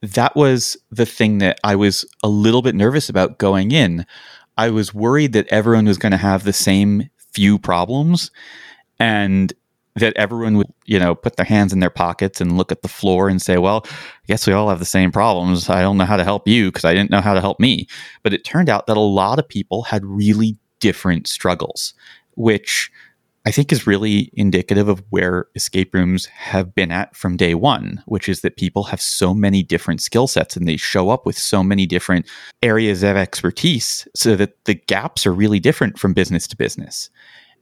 That was the thing that I was a little bit nervous about going in I was worried that everyone was going to have the same few problems and that everyone would, you know, put their hands in their pockets and look at the floor and say, well, I guess we all have the same problems. I don't know how to help you because I didn't know how to help me. But it turned out that a lot of people had really different struggles, which I think is really indicative of where escape rooms have been at from day one, which is that people have so many different skill sets and they show up with so many different areas of expertise so that the gaps are really different from business to business.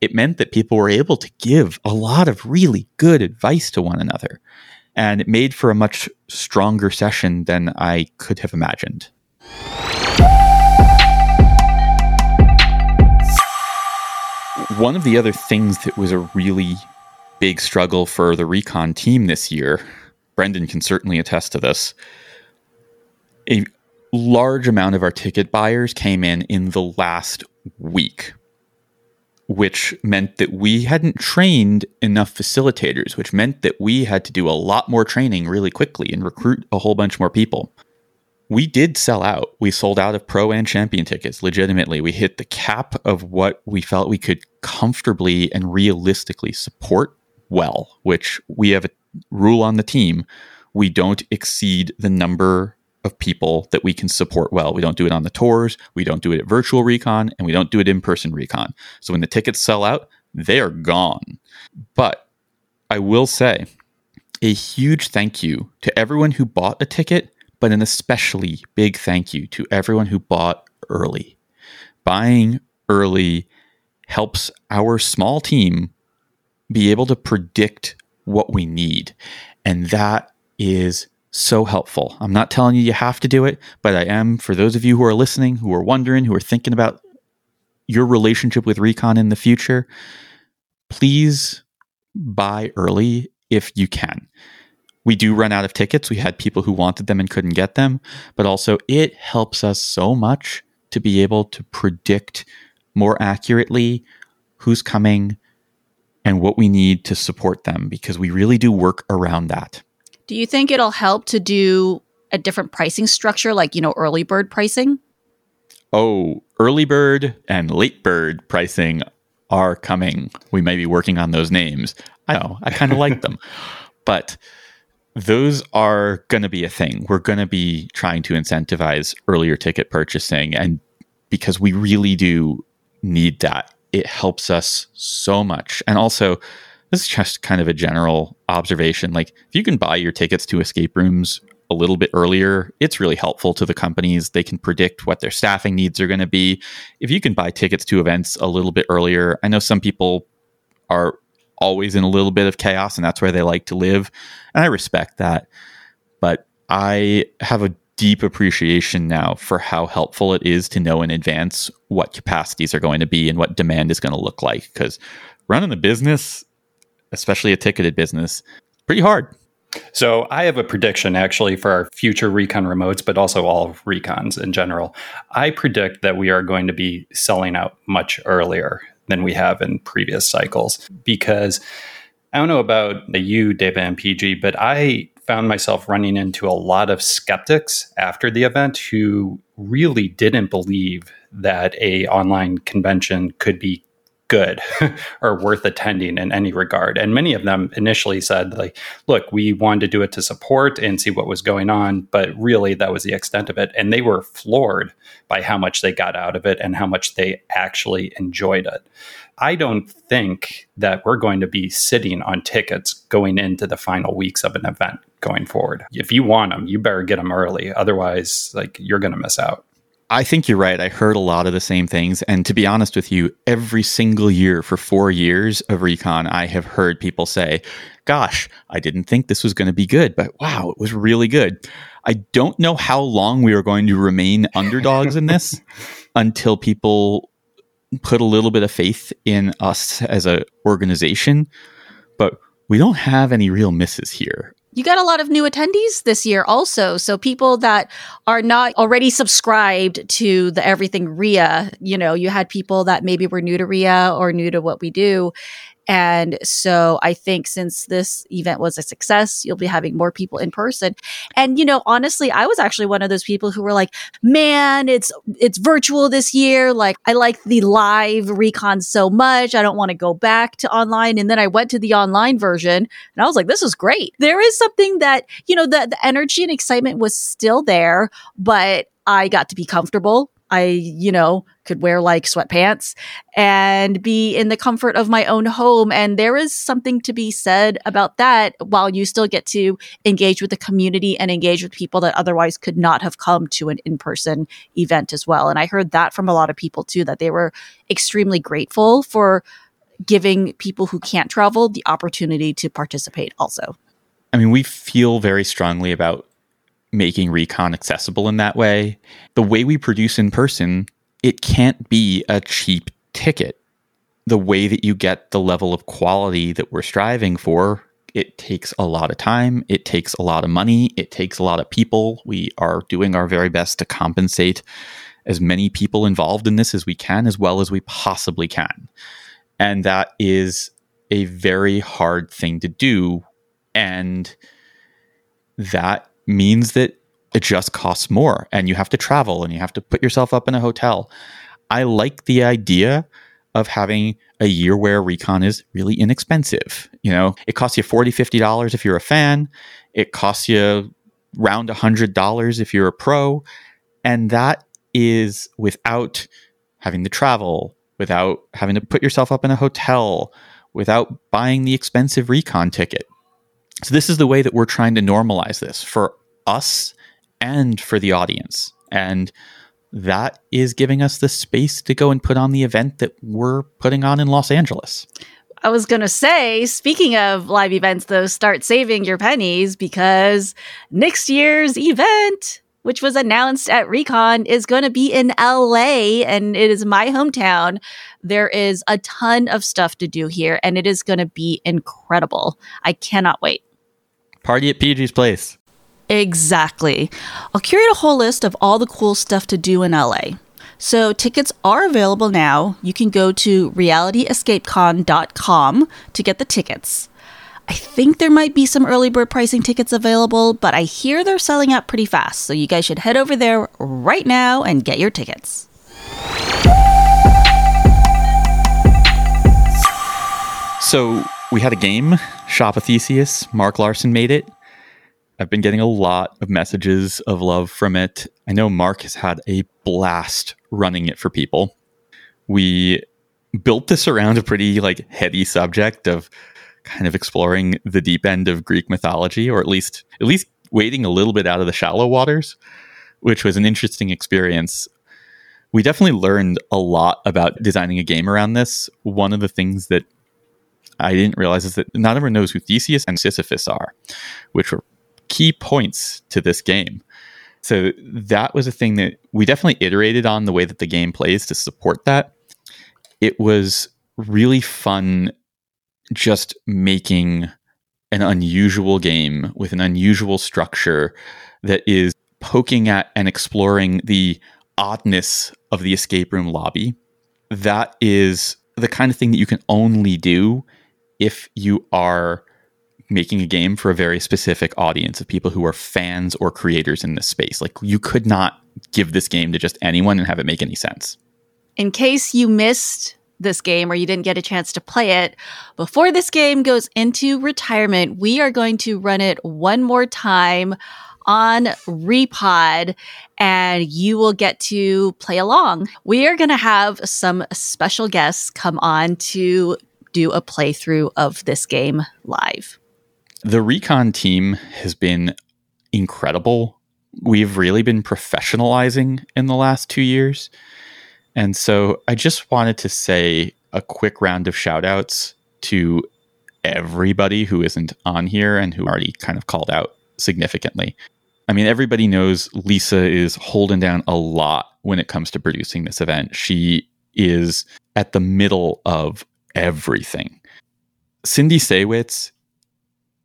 It meant that people were able to give a lot of really good advice to one another. And it made for a much stronger session than I could have imagined. One of the other things that was a really big struggle for the recon team this year. Brendan can certainly attest to this. A large amount of our ticket buyers came in in the last week, which meant that we hadn't trained enough facilitators, which meant that we had to do a lot more training really quickly and recruit a whole bunch more people. We did sell out. We sold out of pro and champion tickets legitimately. We hit the cap of what we felt we could comfortably and realistically support well, which we have a rule on the team. We don't exceed the number of people that we can support well. We don't do it on the tours, we don't do it at virtual recon, and we don't do it in person recon. So when the tickets sell out, they are gone. But I will say a huge thank you to everyone who bought a ticket, but an especially big thank you to everyone who bought early. Buying early helps our small team be able to predict what we need. And that is so helpful. I'm not telling you you have to do it, but I am for those of you who are listening, who are wondering, who are thinking about your relationship with Recon in the future, please buy early if you can. We do run out of tickets. We had people who wanted them and couldn't get them, but also it helps us so much to be able to predict more accurately who's coming and what we need to support them because we really do work around that. Do you think it'll help to do a different pricing structure, like, you know, early bird pricing? Oh, early bird and late bird pricing are coming. We may be working on those names. I know, I kind of like them. But those are going to be a thing. We're going to be trying to incentivize earlier ticket purchasing. And because we really do need that, it helps us so much. And also, this is just kind of a general observation. Like, if you can buy your tickets to escape rooms a little bit earlier, it's really helpful to the companies. They can predict what their staffing needs are going to be. If you can buy tickets to events a little bit earlier, I know some people are always in a little bit of chaos and that's where they like to live. And I respect that. But I have a deep appreciation now for how helpful it is to know in advance what capacities are going to be and what demand is going to look like. Because running the business especially a ticketed business, pretty hard. So I have a prediction actually for our future recon remotes, but also all recons in general. I predict that we are going to be selling out much earlier than we have in previous cycles. Because I don't know about you, David and Peih-Gee, but I found myself running into a lot of skeptics after the event who really didn't believe that a online convention could be good or worth attending in any regard. And many of them initially said, like, look, we wanted to do it to support and see what was going on, but really that was the extent of it. And they were floored by how much they got out of it and how much they actually enjoyed it. I don't think that we're going to be sitting on tickets going into the final weeks of an event going forward. If you want them, you better get them early. Otherwise, like you're going to miss out. I think you're right. I heard a lot of the same things. And to be honest with you, every single year for four years of Recon, I have heard people say, Gosh, I didn't think this was going to be good, but wow, it was really good. I don't know how long we are going to remain underdogs in this until people put a little bit of faith in us as an organization. But we don't have any real misses here you got a lot of new attendees this year also. So people that are not already subscribed to the everything REA, you know, you had people that maybe were new to REA or new to what we do and so I think since this event was a success, you'll be having more people in person. And you know, honestly, I was actually one of those people who were like, "Man, it's it's virtual this year. Like I like the live recon so much. I don't want to go back to online." And then I went to the online version and I was like, "This is great." There is something that, you know, the the energy and excitement was still there, but I got to be comfortable I, you know, could wear like sweatpants and be in the comfort of my own home. And there is something to be said about that while you still get to engage with the community and engage with people that otherwise could not have come to an in person event as well. And I heard that from a lot of people too, that they were extremely grateful for giving people who can't travel the opportunity to participate also. I mean, we feel very strongly about making recon accessible in that way. The way we produce in person, it can't be a cheap ticket. the way that you get the level of quality that we're striving for, it takes a lot of time, it takes a lot of money, it takes a lot of people. We are doing our very best to compensate as many people involved in this as we can, as well as we possibly can. And that is a very hard thing to do. And that means that it just costs more and you have to travel and you have to put yourself up in a hotel. I like the idea of having a year where recon is really inexpensive. You know, it costs you $40, $50 if you're a fan. It costs you around $100 if you're a pro. And that is without having to travel, without having to put yourself up in a hotel, without buying the expensive recon ticket. So, this is the way that we're trying to normalize this for us and for the audience. And that is giving us the space to go and put on the event that we're putting on in Los Angeles. I was going to say, speaking of live events, though, start saving your pennies because next year's event, which was announced at Recon, is going to be in LA and it is my hometown. There is a ton of stuff to do here and it is going to be incredible. I cannot wait. Party at Peih-Gee's Place. Exactly. I'll curate a whole list of all the cool stuff to do in LA. So tickets are available now. You can go to realityescapecon.com to get the tickets. I think there might be some early bird pricing tickets available, but I hear they're selling out pretty fast. So you guys should head over there right now and get your tickets. So we had a game, Shop of Theseus. Mark Larson made it. I've been getting a lot of messages of love from it. I know Mark has had a blast running it for people. We built this around a pretty like heady subject of kind of exploring the deep end of Greek mythology, or at least at least wading a little bit out of the shallow waters, which was an interesting experience. We definitely learned a lot about designing a game around this. One of the things that I didn't realize is that not everyone knows who Theseus and Sisyphus are, which were key points to this game. So that was a thing that we definitely iterated on the way that the game plays to support that. It was really fun just making an unusual game with an unusual structure that is poking at and exploring the oddness of the escape room lobby. That is the kind of thing that you can only do if you are making a game for a very specific audience of people who are fans or creators in this space. Like you could not give this game to just anyone and have it make any sense. In case you missed this game or you didn't get a chance to play it, before this game goes into retirement, we are going to run it one more time on Repod and you will get to play along. We are going to have some special guests come on to do a playthrough of this game live. The Recon team has been incredible. We've really been professionalizing in the last two years. And so I just wanted to say a quick round of shout outs to everybody who isn't on here and who already kind of called out significantly. I mean, everybody knows Lisa is holding down a lot when it comes to producing this event. She is at the middle of everything. Cindy Saywitz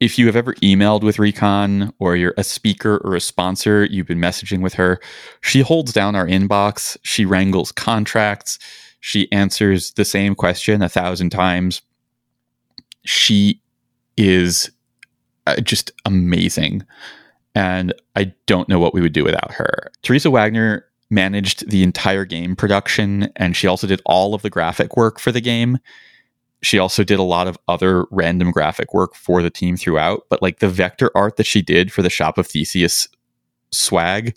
if you have ever emailed with Recon or you're a speaker or a sponsor, you've been messaging with her. She holds down our inbox. She wrangles contracts. She answers the same question a thousand times. She is uh, just amazing. And I don't know what we would do without her. Teresa Wagner managed the entire game production, and she also did all of the graphic work for the game she also did a lot of other random graphic work for the team throughout. But like the vector art that she did for the Shop of Theseus swag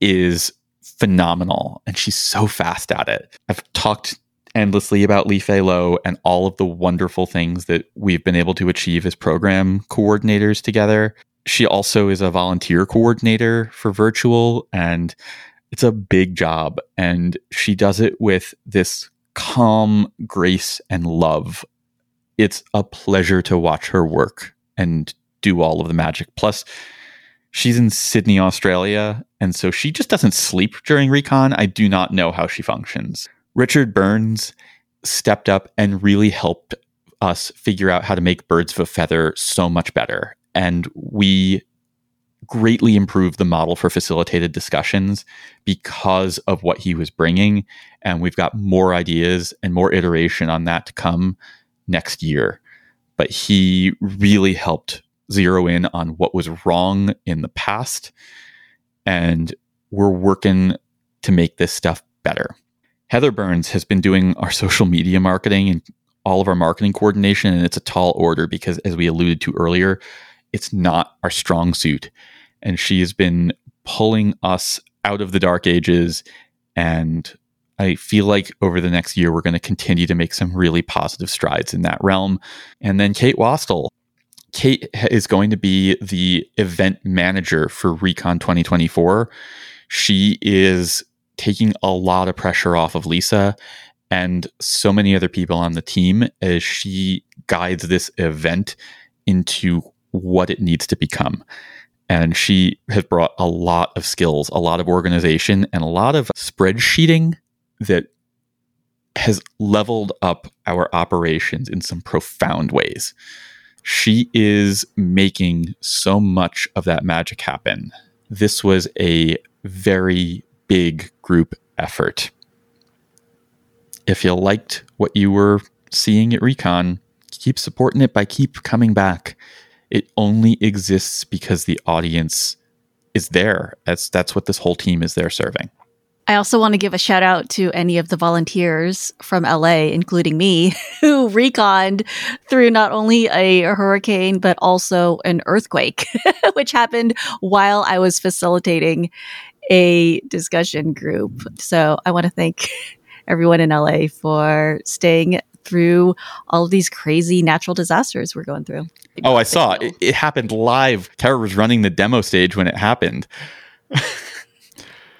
is phenomenal. And she's so fast at it. I've talked endlessly about Lee Fei Lo and all of the wonderful things that we've been able to achieve as program coordinators together. She also is a volunteer coordinator for virtual and it's a big job and she does it with this calm grace and love. It's a pleasure to watch her work and do all of the magic. Plus, she's in Sydney, Australia, and so she just doesn't sleep during recon. I do not know how she functions. Richard Burns stepped up and really helped us figure out how to make birds of a feather so much better. And we greatly improved the model for facilitated discussions because of what he was bringing. And we've got more ideas and more iteration on that to come next year. But he really helped zero in on what was wrong in the past. And we're working to make this stuff better. Heather Burns has been doing our social media marketing and all of our marketing coordination, and it's a tall order because, as we alluded to earlier, it's not our strong suit. And she has been pulling us out of the dark ages. And I feel like over the next year, we're going to continue to make some really positive strides in that realm. And then Kate Wastel. Kate is going to be the event manager for Recon 2024. She is taking a lot of pressure off of Lisa and so many other people on the team as she guides this event into what it needs to become. And she has brought a lot of skills, a lot of organization, and a lot of spreadsheeting that has leveled up our operations in some profound ways. She is making so much of that magic happen. This was a very big group effort. If you liked what you were seeing at Recon, keep supporting it by keep coming back. It only exists because the audience is there. That's that's what this whole team is there serving. I also want to give a shout out to any of the volunteers from LA, including me, who reconned through not only a hurricane, but also an earthquake, which happened while I was facilitating a discussion group. So I want to thank everyone in LA for staying through all of these crazy natural disasters we're going through. Oh, I saw it. It happened live. Tara was running the demo stage when it happened.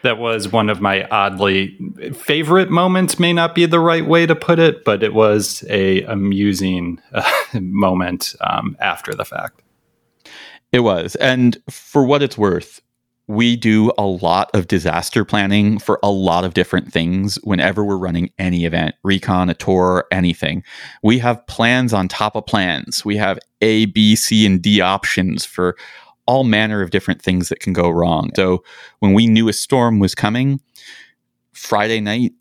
that was one of my oddly favorite moments may not be the right way to put it but it was a amusing uh, moment um, after the fact it was and for what it's worth we do a lot of disaster planning for a lot of different things whenever we're running any event, recon, a tour, anything. We have plans on top of plans. We have A, B, C, and D options for all manner of different things that can go wrong. So when we knew a storm was coming, Friday night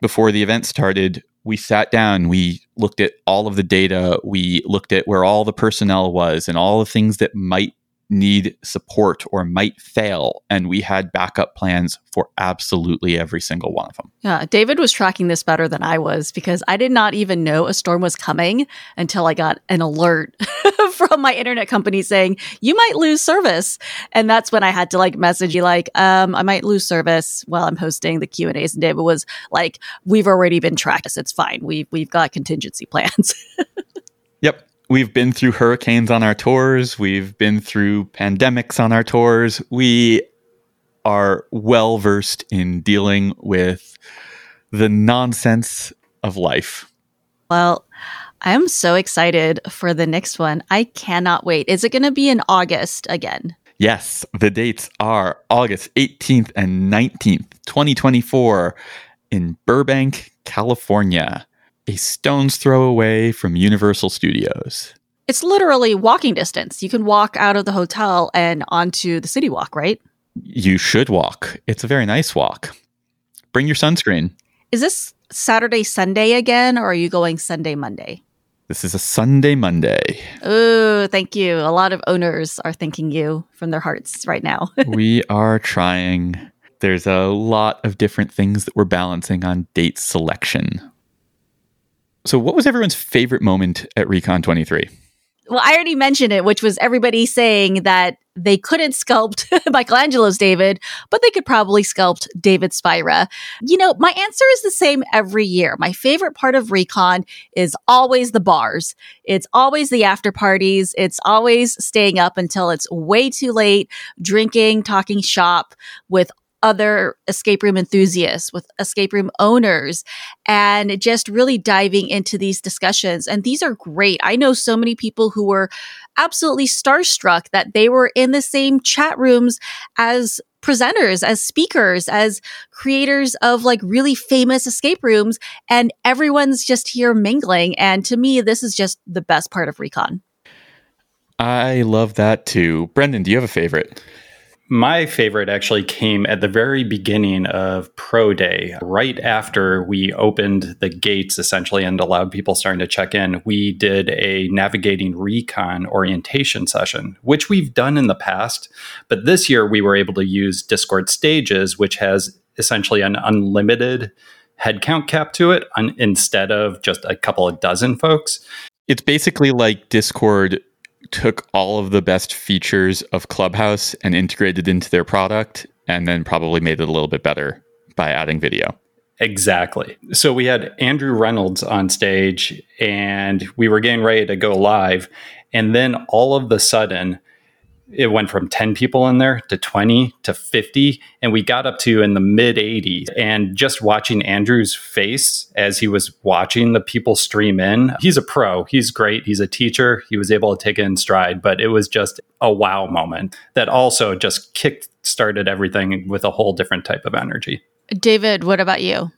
before the event started, we sat down, we looked at all of the data, we looked at where all the personnel was and all the things that might need support or might fail. And we had backup plans for absolutely every single one of them. Yeah, David was tracking this better than I was because I did not even know a storm was coming until I got an alert from my internet company saying, you might lose service. And that's when I had to like message you like, um, I might lose service while I'm hosting the Q&As. And David was like, we've already been tracked. It's fine. We've, we've got contingency plans. yep we've been through hurricanes on our tours, we've been through pandemics on our tours. We are well versed in dealing with the nonsense of life. Well, I am so excited for the next one. I cannot wait. Is it going to be in August again? Yes, the dates are August 18th and 19th, 2024 in Burbank, California a stone's throw away from Universal Studios. It's literally walking distance. You can walk out of the hotel and onto the city walk, right? You should walk. It's a very nice walk. Bring your sunscreen. Is this Saturday, Sunday again, or are you going Sunday, Monday? This is a Sunday, Monday. Oh, thank you. A lot of owners are thanking you from their hearts right now. we are trying. There's a lot of different things that we're balancing on date selection. So, what was everyone's favorite moment at Recon 23? Well, I already mentioned it, which was everybody saying that they couldn't sculpt Michelangelo's David, but they could probably sculpt David Spira. You know, my answer is the same every year. My favorite part of Recon is always the bars. It's always the after parties. It's always staying up until it's way too late, drinking, talking shop with other escape room enthusiasts, with escape room owners, and just really diving into these discussions. And these are great. I know so many people who were absolutely starstruck that they were in the same chat rooms as presenters, as speakers, as creators of like really famous escape rooms, and everyone's just here mingling. And to me, this is just the best part of Recon. I love that too. Brendan, do you have a favorite? My favorite actually came at the very beginning of Pro Day, right after we opened the gates essentially and allowed people starting to check in. We did a navigating recon orientation session, which we've done in the past. But this year we were able to use Discord Stages, which has essentially an unlimited headcount cap to it un- instead of just a couple of dozen folks. It's basically like Discord took all of the best features of Clubhouse and integrated into their product and then probably made it a little bit better by adding video. Exactly. So we had Andrew Reynolds on stage and we were getting ready to go live. And then all of the sudden, it went from 10 people in there to 20 to 50 and we got up to in the mid 80s and just watching andrew's face as he was watching the people stream in he's a pro. He's great. He's a teacher. He was able to take it in stride but it was just a wow moment that also just kicked started everything with a whole different type of energy. David what about you?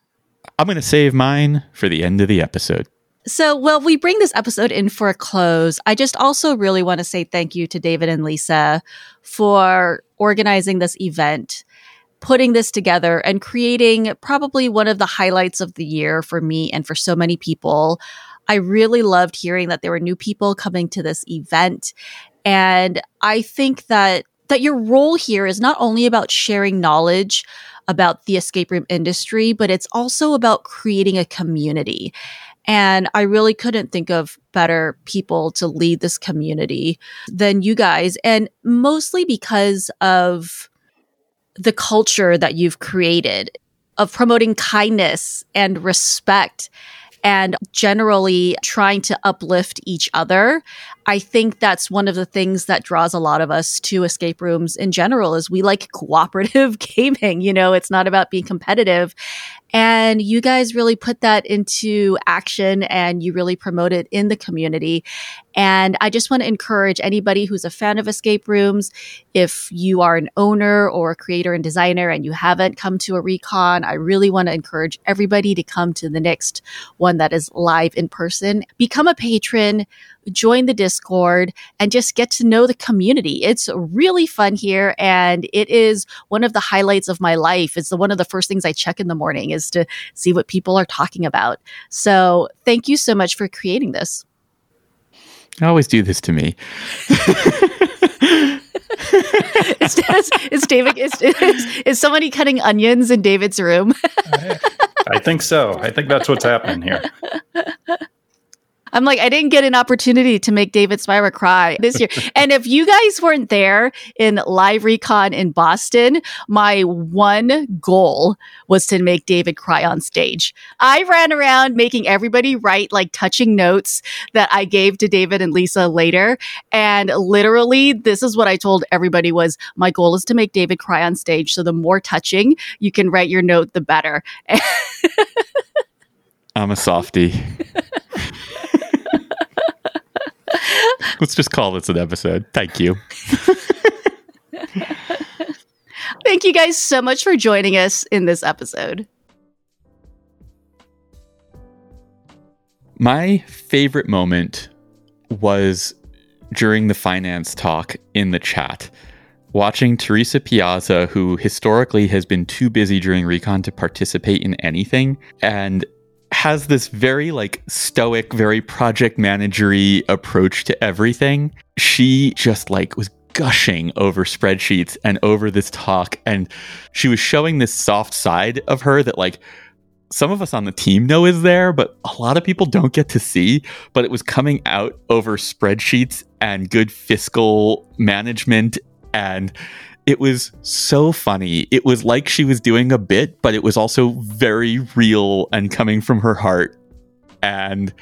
I'm going to save mine for the end of the episode so, well, we bring this episode in for a close. I just also really want to say thank you to David and Lisa for organizing this event, putting this together, and creating probably one of the highlights of the year for me and for so many people. I really loved hearing that there were new people coming to this event. And I think that that your role here is not only about sharing knowledge about the escape room industry, but it's also about creating a community. And I really couldn't think of better people to lead this community than you guys. And mostly because of the culture that you've created of promoting kindness and respect and generally trying to uplift each other. I think that's one of the things that draws a lot of us to escape rooms in general is we like cooperative gaming, you know, it's not about being competitive. And you guys really put that into action and you really promote it in the community. And I just want to encourage anybody who's a fan of escape rooms, if you are an owner or a creator and designer and you haven't come to a recon, I really want to encourage everybody to come to the next one that is live in person. Become a patron, join the Discord, and just get to know the community. It's really fun here, and it is one of the highlights of my life. It's the, one of the first things I check in the morning is to see what people are talking about. So, thank you so much for creating this. I always do this to me. is, is, is, David is, is, is somebody cutting onions in David's room? I think so. I think that's what's happening here. I'm like, I didn't get an opportunity to make David Spira cry this year. and if you guys weren't there in live recon in Boston, my one goal was to make David cry on stage. I ran around making everybody write like touching notes that I gave to David and Lisa later. And literally, this is what I told everybody was my goal is to make David cry on stage. So the more touching you can write your note, the better. I'm a softie. Let's just call this an episode. Thank you. Thank you guys so much for joining us in this episode. My favorite moment was during the finance talk in the chat. Watching Teresa Piazza, who historically has been too busy during Recon to participate in anything, and has this very like stoic, very project managery approach to everything. She just like was gushing over spreadsheets and over this talk and she was showing this soft side of her that like some of us on the team know is there, but a lot of people don't get to see. But it was coming out over spreadsheets and good fiscal management. And it was so funny. It was like she was doing a bit, but it was also very real and coming from her heart. And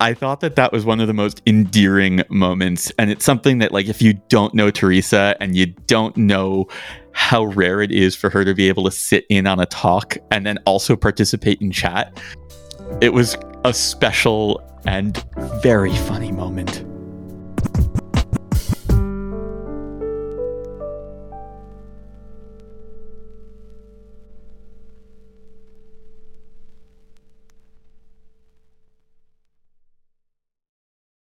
I thought that that was one of the most endearing moments. And it's something that, like, if you don't know Teresa and you don't know how rare it is for her to be able to sit in on a talk and then also participate in chat, it was a special and very funny moment.